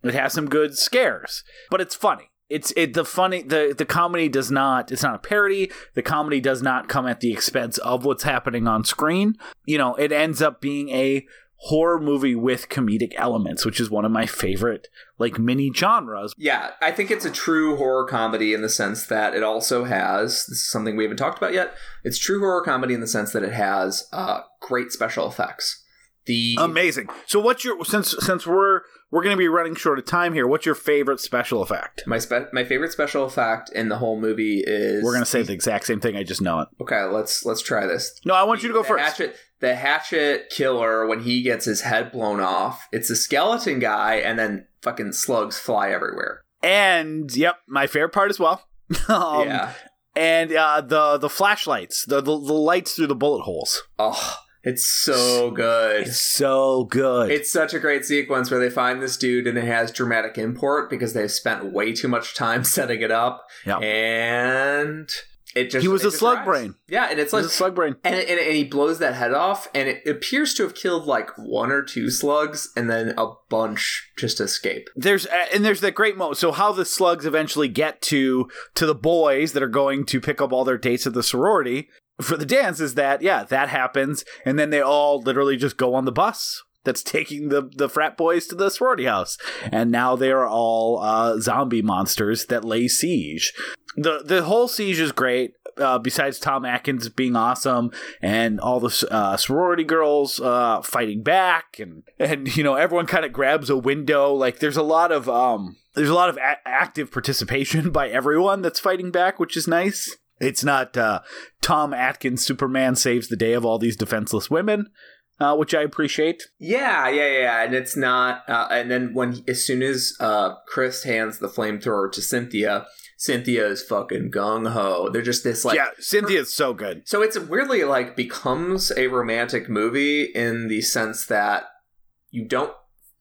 It has some good scares, but it's funny. It's it the funny the the comedy does not it's not a parody. The comedy does not come at the expense of what's happening on screen. You know, it ends up being a horror movie with comedic elements, which is one of my favorite like mini genres. Yeah, I think it's a true horror comedy in the sense that it also has this is something we haven't talked about yet. It's true horror comedy in the sense that it has uh, great special effects. The Amazing. So what's your since since we're we're going to be running short of time here, what's your favorite special effect? my spe- my favorite special effect in the whole movie is We're going to say the exact same thing. I just know it. okay. Let's let's try this. No, I want you to go the first. Hatchet, the hatchet killer when he gets his head blown off. It's a skeleton guy, and then fucking slugs fly everywhere. And yep, my favorite part as well. um, yeah. and uh, the the flashlights, the, the the lights through the bullet holes. Oh, it's so good. It's so good. It's such a great sequence where they find this dude and it has dramatic import because they've spent way too much time setting it up. Yeah. And it just He was a slug brain. Yeah, and it's It's like a slug brain. and, and, and he blows that head off, and it appears to have killed like one or two slugs, and then a bunch just escape. There's uh, and there's that great moment. So how the slugs eventually get to to the boys that are going to pick up all their dates at the sorority for the dance is that yeah that happens, and then they all literally just go on the bus that's taking the the frat boys to the sorority house, and now they are all uh, zombie monsters that lay siege. the The whole siege is great. Uh, besides Tom Atkins being awesome and all the uh, sorority girls uh, fighting back and and you know everyone kind of grabs a window like there's a lot of um there's a lot of a- active participation by everyone that's fighting back which is nice it's not uh, Tom Atkins Superman saves the day of all these defenseless women uh, which I appreciate Yeah, yeah, yeah, and it's not. Uh, and then when as soon as uh, Chris hands the flamethrower to Cynthia, Cynthia is fucking gung ho. They're just this like yeah Cynthia's so good So it's weirdly like becomes a romantic movie in the sense that you don't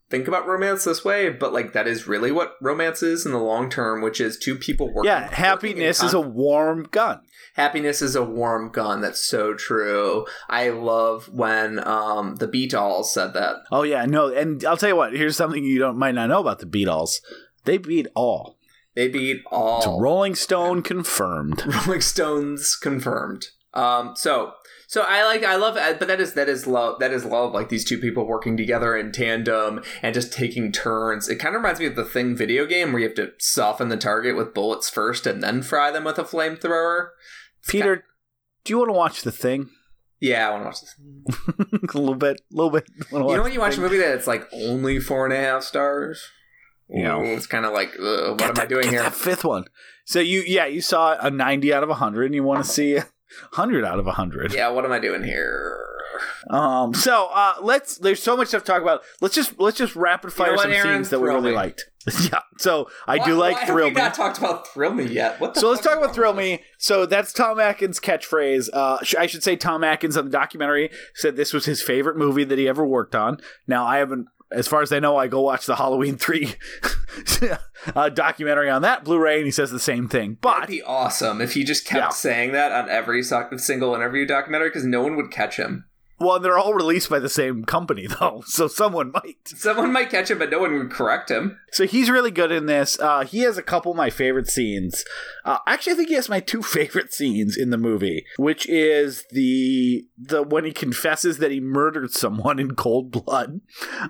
think about romance this way, but like that is really what romance is in the long term, which is two people working. yeah working happiness is a warm gun happiness is a warm gun. That's so true. I love when um the Beatles said that. oh yeah no and I'll tell you what here's something you don't might not know about the Beatles they beat all They beat all. It's Rolling Stone confirmed. Rolling Stones confirmed. Um, so so I like I love but that is that is love that is love like these two people working together in tandem and just taking turns. It kind of reminds me of the Thing video game where you have to soften the target with bullets first and then fry them with a flamethrower. Peter, do you want to watch the thing? Yeah, I want to watch this. a little bit, a little bit. You know when you watch The a movie that it's like only four and a half stars? You know, it's kind of like, what am I doing here? Fifth one. So you, yeah, you saw a ninety out of hundred, and you want to uh-huh. see a hundred out of hundred. Yeah, what am I doing here? Um, so uh, let's. There's so much stuff to talk about. Let's just let's just rapid fire know what, some Aaron? scenes that we really me. liked. yeah. So I Why- do like why Thrill have Me. not talked about Thrill Me yet? What the So let's talk about Thrill Me. So that's Tom Atkins' catchphrase. Uh, sh- I should say Tom Atkins on the documentary said this was his favorite movie that he ever worked on. Now I haven't, as far as I know, I go watch the Halloween three uh, documentary on that Blu-ray, and he says the same thing. But That'd be awesome if he just kept Yeah. saying that on every single interview documentary because no one would catch him. Well, they're all released by the same company though, so someone might. Someone might catch him, but no one would correct him. So he's really good in this. Uh, he has a couple of my favorite scenes. Uh, actually, I think he has my two favorite scenes in the movie, which is the the when he confesses that he murdered someone in cold blood.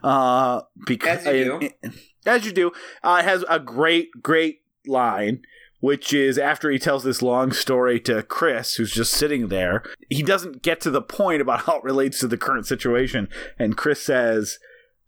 Uh, because As you do. as you do, uh, it has a great great line. Which is after he tells this long story to Chris, who's just sitting there. He doesn't get to the point about how it relates to the current situation. And Chris says,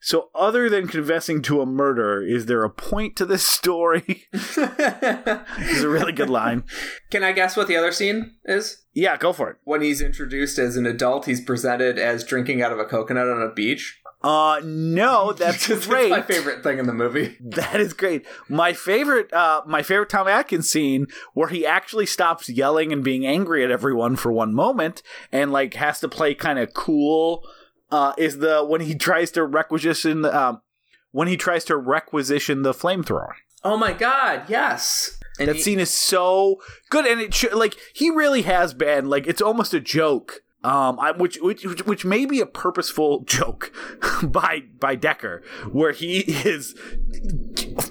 so, other than confessing to a murder, is there a point to this story? this is a really good line. Can I guess what the other scene is? Yeah, go for it. When he's introduced as an adult, he's presented as drinking out of a coconut on a beach. Uh, no, that's great. my favorite thing in the movie. That is great. My favorite, uh, my favorite Tom Atkins scene where he actually stops yelling and being angry at everyone for one moment and like has to play kind of cool. Uh, is the when he tries to requisition, um, when he tries to requisition the flamethrower. Oh my god, yes. And that he- scene is so good, and it should like he really has been like it's almost a joke. Um, I, which, which which may be a purposeful joke by by Dekker, where he is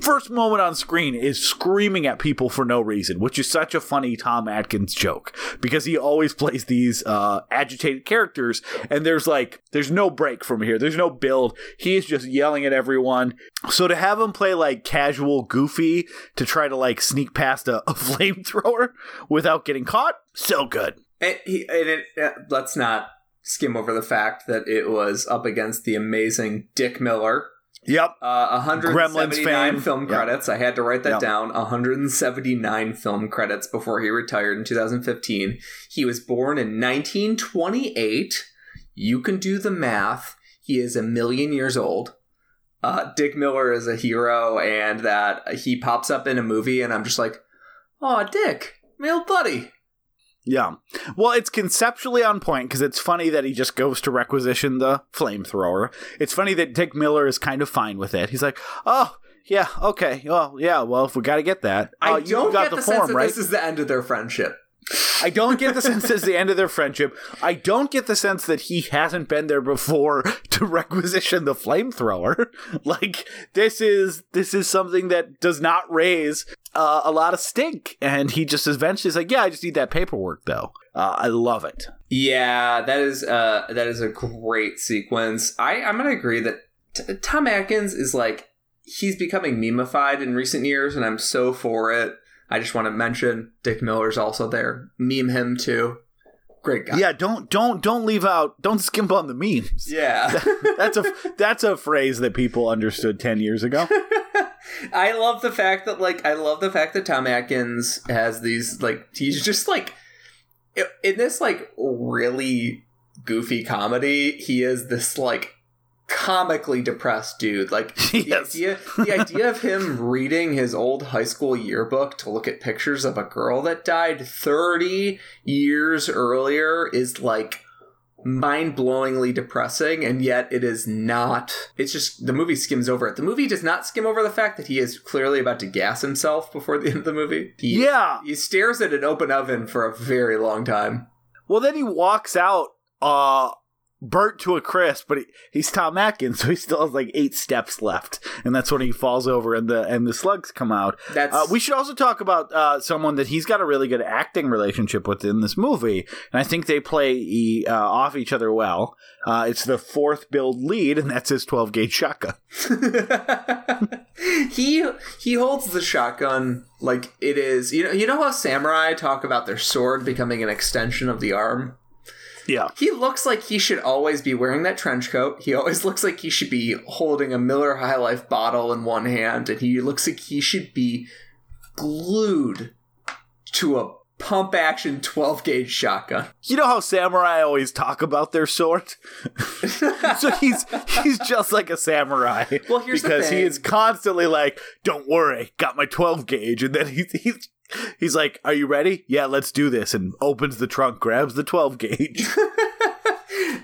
first moment on screen is screaming at people for no reason, which is such a funny Tom Atkins joke because he always plays these uh, agitated characters, and there's like there's no break from here, there's no build. He is just yelling at everyone. So to have him play like casual, goofy to try to like sneak past a, a flamethrower without getting caught, so good. And he, and it, uh, let's not skim over the fact that it was up against the amazing Dick Miller. Yep. Uh, 179 fame. film credits. I had to write that Yeah. down. 179 film credits before he retired in 2015. He was born in 1928. You can do the math. He is a million years old. Uh, Dick Miller is a hero, and that he pops up in a movie, and I'm just like, oh, Dick, my old buddy. Yeah. Well, it's conceptually on point because it's funny that he just goes to requisition the flamethrower. It's funny that Dick Miller is kind of fine with it. He's like, oh, yeah, okay. Well, yeah, well, if we got to get that. I Oh, you don't got get the, the, form, sense that right? this is the end of their friendship. I don't get the sense it's the end of their friendship. I don't get the sense that he hasn't been there before to requisition the flamethrower. Like this is this is something that does not raise uh, a lot of stink, and he just eventually is like, "Yeah, I just need that paperwork, though." Uh, I love it. Yeah, that is uh that is a great sequence. I I'm gonna agree that t- Tom Atkins is like he's becoming memeified in recent years, and I'm so for it. I just want to mention Dick Miller's also there. Meme him too. Great guy. Yeah, don't don't don't leave out. Don't skimp on the memes. Yeah. That's a that's a phrase that people understood ten years ago. I love the fact that like I love the fact that Tom Atkins has these like he's just like in this like really goofy comedy he is this like comically depressed dude. Like the Yes. idea the idea of him reading his old high school yearbook to look at pictures of a girl that died 30 years earlier is like mind-blowingly depressing and yet it is not. It's just the movie skims over it. The movie does not skim over the fact that he is clearly about to gas himself before the end of the movie. He, Yeah. he stares at an open oven for a very long time. Well, then he walks out, uh, burnt to a crisp, but he, he's Tom Atkins, so he still has like eight steps left, and that's when he falls over and the and the slugs come out. that's Uh, we should also talk about uh, someone that he's got a really good acting relationship with in this movie, and I think they play uh, off each other well. Uh, it's the fourth billed lead, and that's his twelve gauge shotgun. he he holds the shotgun like it is you know you know how samurai talk about their sword becoming an extension of the arm Yeah, He looks like he should always be wearing that trench coat. He always looks like he should be holding a Miller High Life bottle in one hand, and he looks like he should be glued to a pump action 12 gauge shotgun. You know how samurai always talk about their sword? so he's he's just like a samurai. Well, here's the because he is constantly like, "Don't worry, got my 12 gauge," and then he's he's he's like, "Are you ready? Yeah, let's do this." And opens the trunk, grabs the 12 gauge.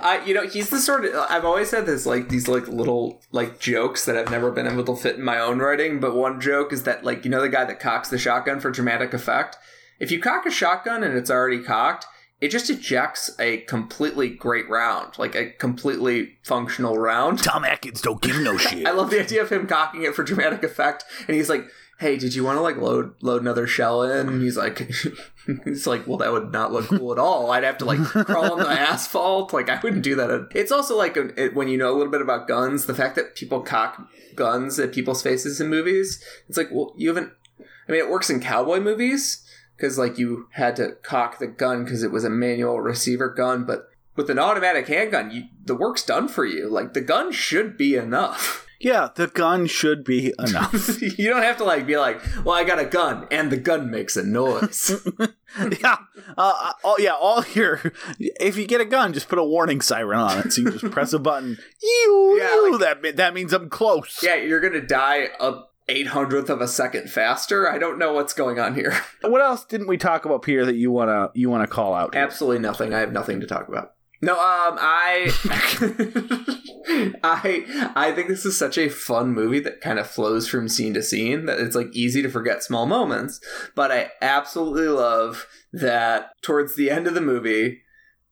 I, you know, he's the sort of. I've always had this like these like little like jokes that I've never been able to fit in my own writing. But one joke is that like you know the guy that cocks the shotgun for dramatic effect. If you cock a shotgun and it's already cocked, it just ejects a completely great round, like a completely functional round. Tom Atkins don't give no shit. I love the idea of him cocking it for dramatic effect, and he's like, "Hey, did you want to like load load another shell in?" And he's like, "He's like, well, that would not look cool at all. I'd have to like crawl on the asphalt. Like, I wouldn't do that." It's also like it, when you know a little bit about guns, the fact that people cock guns at people's faces in movies. It's like, well, you haven't. I mean, it works in cowboy movies because like you had to cock the gun because it was a manual receiver gun, but with an automatic handgun, you, the work's done for you. Like the gun should be enough. Yeah, the gun should be enough. you don't have to like be like, well, I got a gun, and the gun makes a noise. yeah. Uh, oh, yeah. All here. If you get a gun, just put a warning siren on it. So you just press a button. Ew, Yeah, ew, like- that that means I'm close. yeah, you're gonna die a eight hundredth of a second faster. I don't know what's going on here. What else didn't we talk about, Peter? That you wanna you wanna call out? here? Absolutely nothing. I have nothing to talk about. No, um, I, I, I think this is such a fun movie that kind of flows from scene to scene. That it's like easy to forget small moments. But I absolutely love that towards the end of the movie,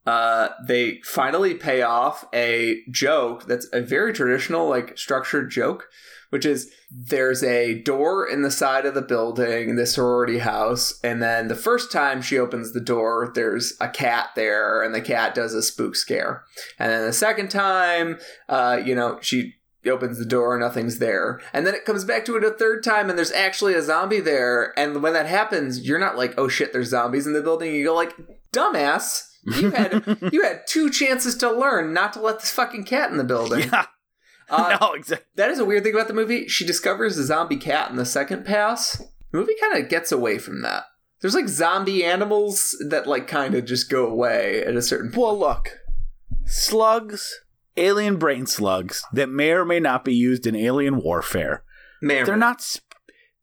uh, they finally pay off a joke that's a very traditional, like structured joke, which is there's a door in the side of the building, the sorority house, and then the first time she opens the door, there's a cat there, and the cat does a spook scare. And then the second time, uh, you know, she opens the door, nothing's there. And then it comes back to it a third time, and there's actually a zombie there. And when that happens, you're not like, oh shit, there's zombies in the building. You go like, dumbass. You had you had two chances to learn not to let this fucking cat in the building. Yeah. Uh, no, exactly. that is a weird thing about the movie. She discovers a zombie cat in the second pass. The movie kind of gets away from that. There's like zombie animals that like kind of just go away at a certain point. Well, look, slugs, alien brain slugs that may or may not be used in alien warfare. Man, They're not. Sp-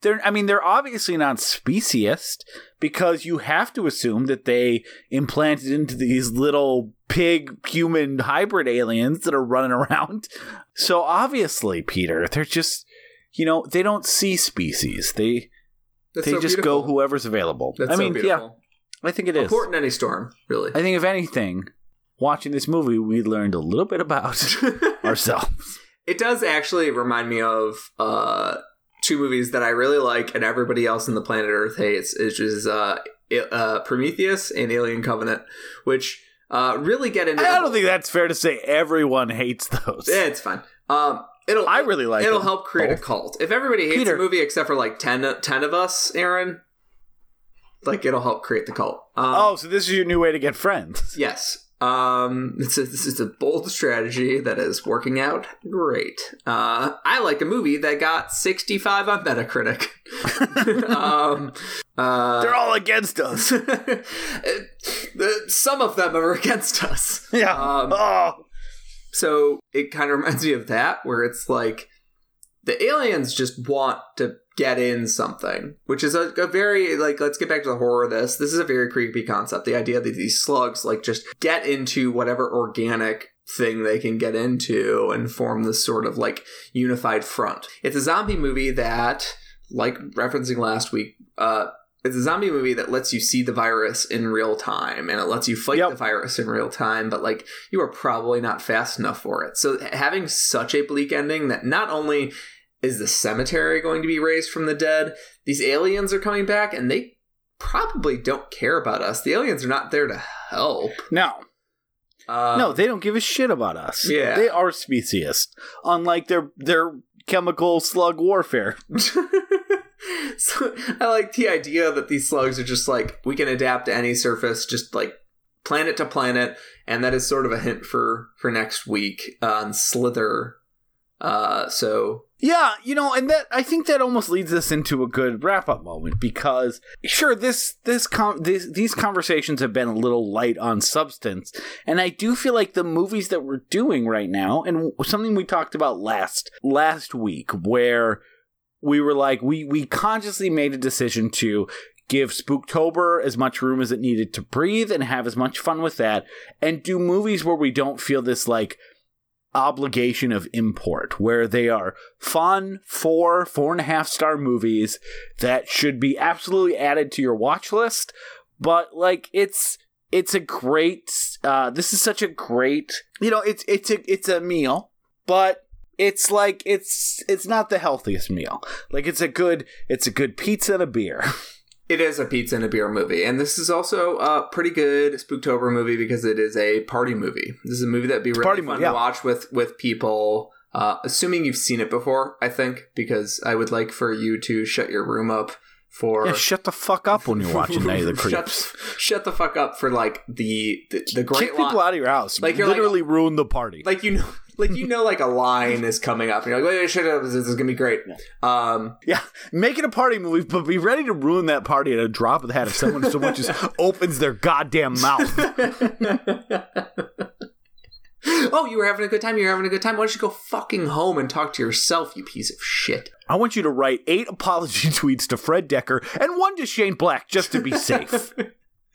they're. I mean, they're obviously not speciesist because you have to assume that they implanted into these little pig human hybrid aliens that are running around. So obviously, Peter, they're just. You know, they don't see species. They That's they so just beautiful. go whoever's available. That's I so mean, yeah. I think it is. important. any storm, really. I think if anything, watching this movie, we learned a little bit about ourselves. It does actually remind me of uh, two movies that I really like and everybody else on the planet Earth hates, which is uh, uh, Prometheus and Alien Covenant, which uh, really get into. I don't think that's fair to say everyone hates those. Yeah, it's fine. Um, it'll. I really like It'll them. help create a cult. If everybody hates Peter. a movie except for like 10, 10 of us, Aaron, like it'll help create the cult. Um, Oh, so this is your new way to get friends. Yes. Um, it's a, this is a bold strategy that is working out great. Uh, I like a movie that got 65 on Metacritic. um, uh, They're all against us. some of them are against us. Yeah. Um, oh. So it kind of reminds me of that, where it's like the aliens just want to get in something, which is a, a very like let's get back to the horror of this. This is a very creepy concept. The idea that these slugs like just get into whatever organic thing they can get into and form this sort of like unified front. It's a zombie movie that, like referencing last week, uh, it's a zombie movie that lets you see the virus in real time and it lets you fight Yep. the virus in real time, but like you are probably not fast enough for it. So having such a bleak ending that not only is the cemetery going to be raised from the dead, these aliens are coming back and they probably don't care about us. The aliens are not there to help. No. Um, no, they don't give a shit about us. Yeah. They are speciesist. Unlike their their chemical slug warfare. so I like the idea that these slugs are just like we can adapt to any surface, just like planet to planet, and that is sort of a hint for for next week on Slither Uh, so Yeah, you know, and that I think that almost leads us into a good wrap up moment because sure this this com- this these conversations have been a little light on substance, and I do feel like the movies that we're doing right now, and something we talked about last last week, where we were like we we consciously made a decision to give Spooktober as much room as it needed to breathe and have as much fun with that, and do movies where we don't feel this like obligation of import, where they are fun, four, four and a half star movies that should be absolutely added to your watch list. But like it's it's a great uh this is such a great you know, it's it's a it's a meal, but it's like it's it's not the healthiest meal. Like it's a good it's a good pizza and a beer. It is a pizza and a beer movie, and this is also a pretty good Spooktober movie because it is a party movie. This is a movie that'd be really Party fun movie, yeah. to watch with with people. Uh, assuming you've seen it before, I think, because I would like for you to shut your room up for Yeah, shut the fuck up when you're watching Night of the shut, Creeps. shut the fuck up for like the the, the great Kick people out of your house. Like, Like you're like- literally ruin the party. like you know like you know like a line is coming up and you're like wait, shut up. This is gonna be great. Um Yeah, make it a party movie, but be ready to ruin that party at a drop of the hat if someone so much as opens their goddamn mouth. oh you were having a good time you were having a good time. Why don't you go fucking home and talk to yourself you piece of shit? I want you to write eight apology tweets to Fred Dekker and one to Shane Black just to be safe.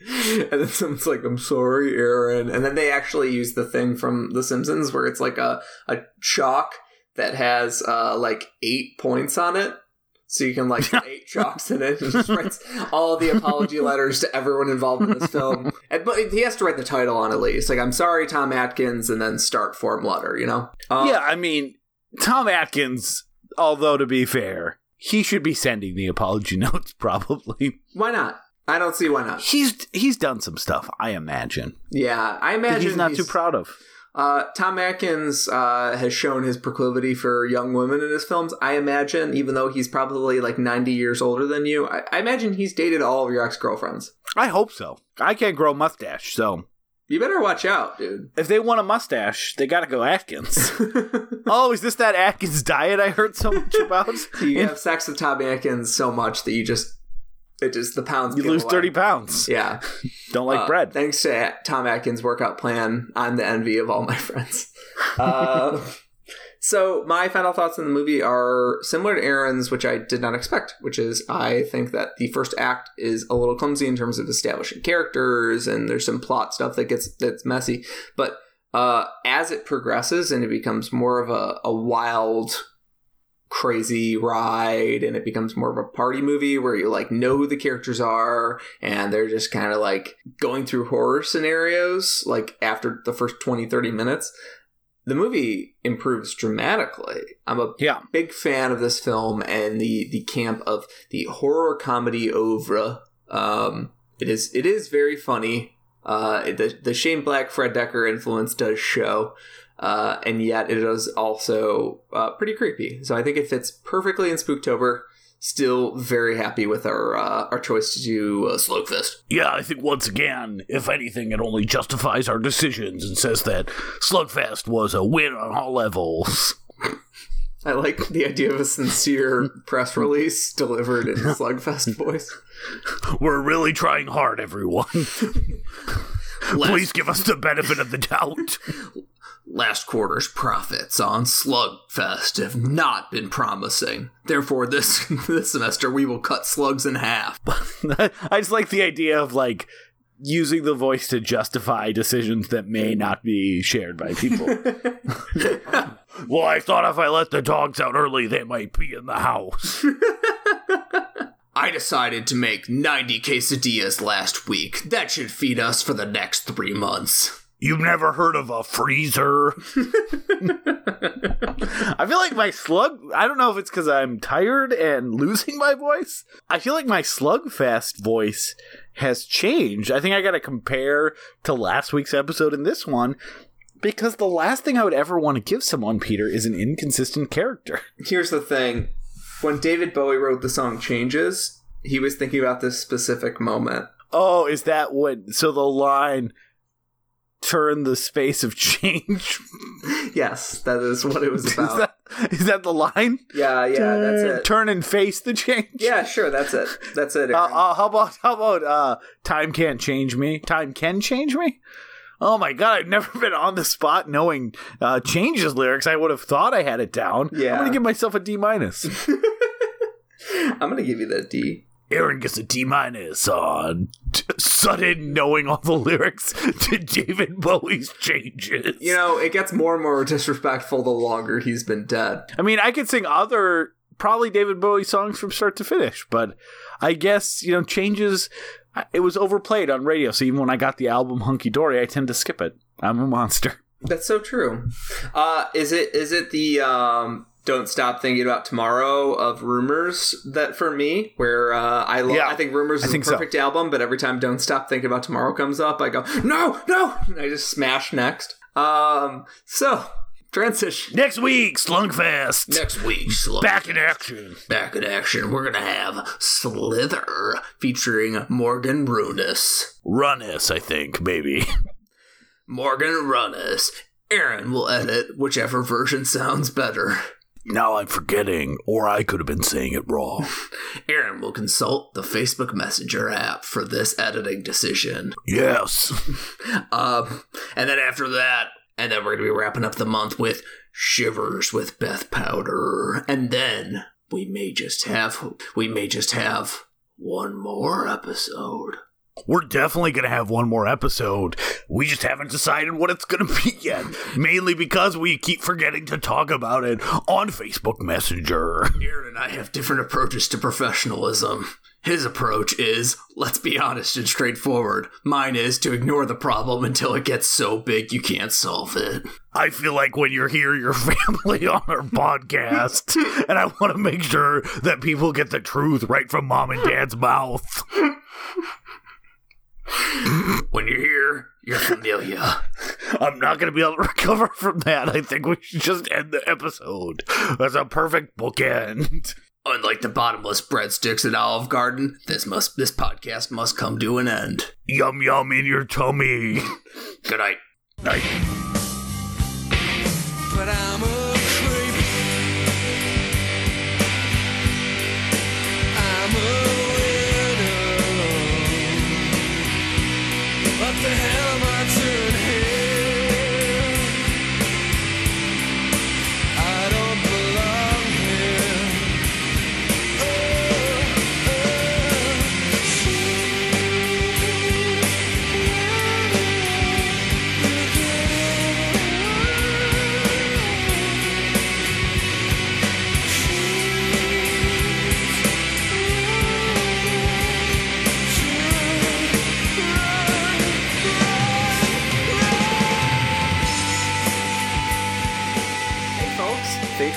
and then someone's like i'm sorry aaron. And then they actually use the thing from the simpsons where it's like a, a chalk that has uh like eight points on it. So you can like put eight chalks in it. And just writes all the apology letters to everyone involved in this film. And, but he has to write the title on at least. Like i'm sorry tom atkins and then start form letter you know? Um, yeah, I mean, Tom Atkins, although to be fair, he should be sending the apology notes probably. why not i don't see why not He's he's done some stuff, I imagine. yeah i imagine he's not too proud of. Uh, Tom Atkins uh, has shown his proclivity for young women in his films. I imagine, even though he's probably like 90 years older than you, I, I imagine he's dated all of your ex girlfriends. I hope so. I can't grow a mustache, so You better watch out, dude. if they want a mustache, they gotta go Atkins. oh, is this that Atkins diet I heard so much about? you have sex with Tom Atkins so much that you just, it just, the pounds You lose away. 30 pounds. Yeah. Don't like Uh, bread. Thanks to Tom Atkins' workout plan, I'm the envy of all my friends. Uh, so my final thoughts on the movie are similar to Aaron's, which I did not expect. Which is, I think that the first act is a little clumsy in terms of establishing characters, and there's some plot stuff that gets that's messy. But uh, as it progresses and it becomes more of a, a wild crazy ride and it becomes more of a party movie where you like know who the characters are and they're just kind of like going through horror scenarios like after the first 20 30 minutes. The movie improves dramatically. I'm a Yeah. big fan of this film and the the camp of the horror comedy oeuvre. Um it is it is very funny. Uh the the shane black fred dekker influence does show uh, and yet it is also uh, pretty creepy. So I think it fits perfectly in Spooktober. Still very happy with our uh, our choice to do uh, Slugfest. Yeah, I think once again, if anything, it only justifies our decisions and says that Slugfest was a win on all levels. I like the idea of a sincere press release delivered in Slugfest voice. We're really trying hard, everyone. Please give us the benefit of the doubt. Last quarter's profits on Slugfest have not been promising. Therefore, this this semester we will cut slugs in half. I just like the idea of like using the voice to justify decisions that may not be shared by people. well, I thought if I let the dogs out early, they might be in the house. I decided to make 90 quesadillas last week. That should feed us for the next three months. You've never heard of a freezer? I feel like my slug. I don't know if it's because I'm tired and losing my voice. I feel like my slugfest voice has changed. I think I got to compare to last week's episode and this one because the last thing I would ever want to give someone, Peter, is an inconsistent character. Here's the thing: when David Bowie wrote the song "Changes," he was thinking about this specific moment. Oh, is that what? So the line turn the space of change Yes, that is what it was is about. that Is that the line? Yeah, yeah, that's it. Turn and face the change. Yeah, sure, that's it. That's it. Uh, uh, how about how about uh, time can't change me? Time can change me. Oh my god! I've never been on the spot knowing uh, changes lyrics. I would have thought I had it down. Yeah. I'm gonna give myself a D minus. I'm gonna give you that D. Aaron gets a D minus on t- sudden knowing all the lyrics to David Bowie's changes. You know, it gets more and more disrespectful the longer he's been dead. I mean, I could sing other probably David Bowie songs from start to finish, but I guess you know changes. It was overplayed on radio, so even when I got the album Hunky Dory, I tend to skip it. I'm a monster. That's so true. Uh, is it is it the um, "Don't Stop Thinking About Tomorrow" of Rumors that for me, where uh, I love, Yeah, I think Rumors is think a so. perfect album, but every time "Don't Stop Thinking About Tomorrow" comes up, I go no, no, and I just smash next. Um, so transition. Next week, Slungfest. Next week, Slug. Back in action. Back in action, we're gonna have Slither featuring Morgan Runis. Runnis, I think, maybe. Morgan Runis. Aaron will edit whichever version sounds better. Now I'm forgetting, or I could have been saying it wrong. Aaron will consult the Facebook Messenger app for this editing decision. Yes. Um, and then after that, and then we're gonna be wrapping up the month with Shivers with Beth Powder, and then we may just have we may just have one more episode. We're definitely going to have one more episode. We just haven't decided what it's going to be yet. Mainly because we keep forgetting to talk about it on Facebook Messenger. Aaron and I have different approaches to professionalism. His approach is, let's be honest and straightforward. Mine is to ignore the problem until it gets so big you can't solve it. I feel like when you're here, your family on our podcast, and I want to make sure that people get the truth right from mom and dad's mouth. When you're here, you're familiar. I'm not going to be able to recover from that. I think we should just end the episode. That's a perfect bookend. Unlike the bottomless breadsticks at Olive Garden, this must this podcast must come to an end. Yum yum in your tummy. Good night. Night.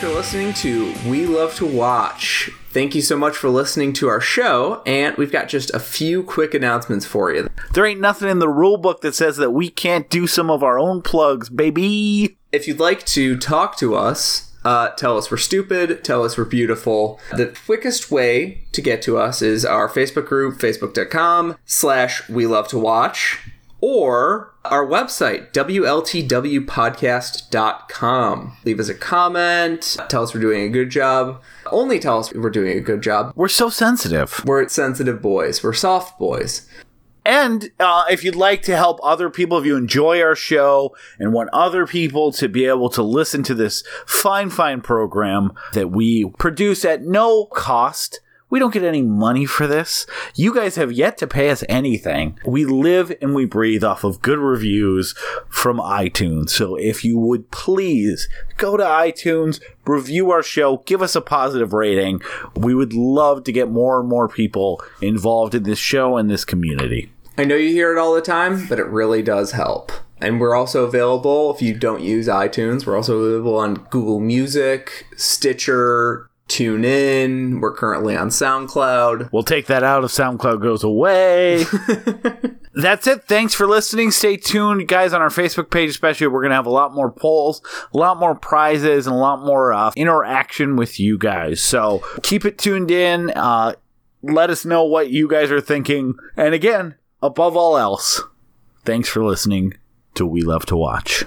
For listening to We Love to Watch. Thank you so much for listening to our show, and we've got just a few quick announcements for you. There ain't nothing in the rule book that says that we can't do some of our own plugs, baby. If you'd like to talk to us, uh, tell us we're stupid, tell us we're beautiful. The quickest way to get to us is our Facebook group, facebook.com slash we love to watch, or our website, WLTWpodcast.com. Leave us a comment, tell us we're doing a good job. Only tell us we're doing a good job. We're so sensitive. We're sensitive boys. We're soft boys. And uh, if you'd like to help other people, if you enjoy our show and want other people to be able to listen to this fine, fine program that we produce at no cost, we don't get any money for this. You guys have yet to pay us anything. We live and we breathe off of good reviews from iTunes. So if you would please go to iTunes, review our show, give us a positive rating. We would love to get more and more people involved in this show and this community. I know you hear it all the time, but it really does help. And we're also available if you don't use iTunes. We're also available on Google Music, Stitcher, TuneIn. We're currently on SoundCloud. We'll take that out if SoundCloud goes away. That's it. Thanks for listening. Stay tuned, guys, on our Facebook page, especially. We're going to have a lot more polls, a lot more prizes, and a lot more uh, interaction with you guys. So keep it tuned in. Uh, let us know what you guys are thinking. And again, above all else, thanks for listening to We Love to Watch.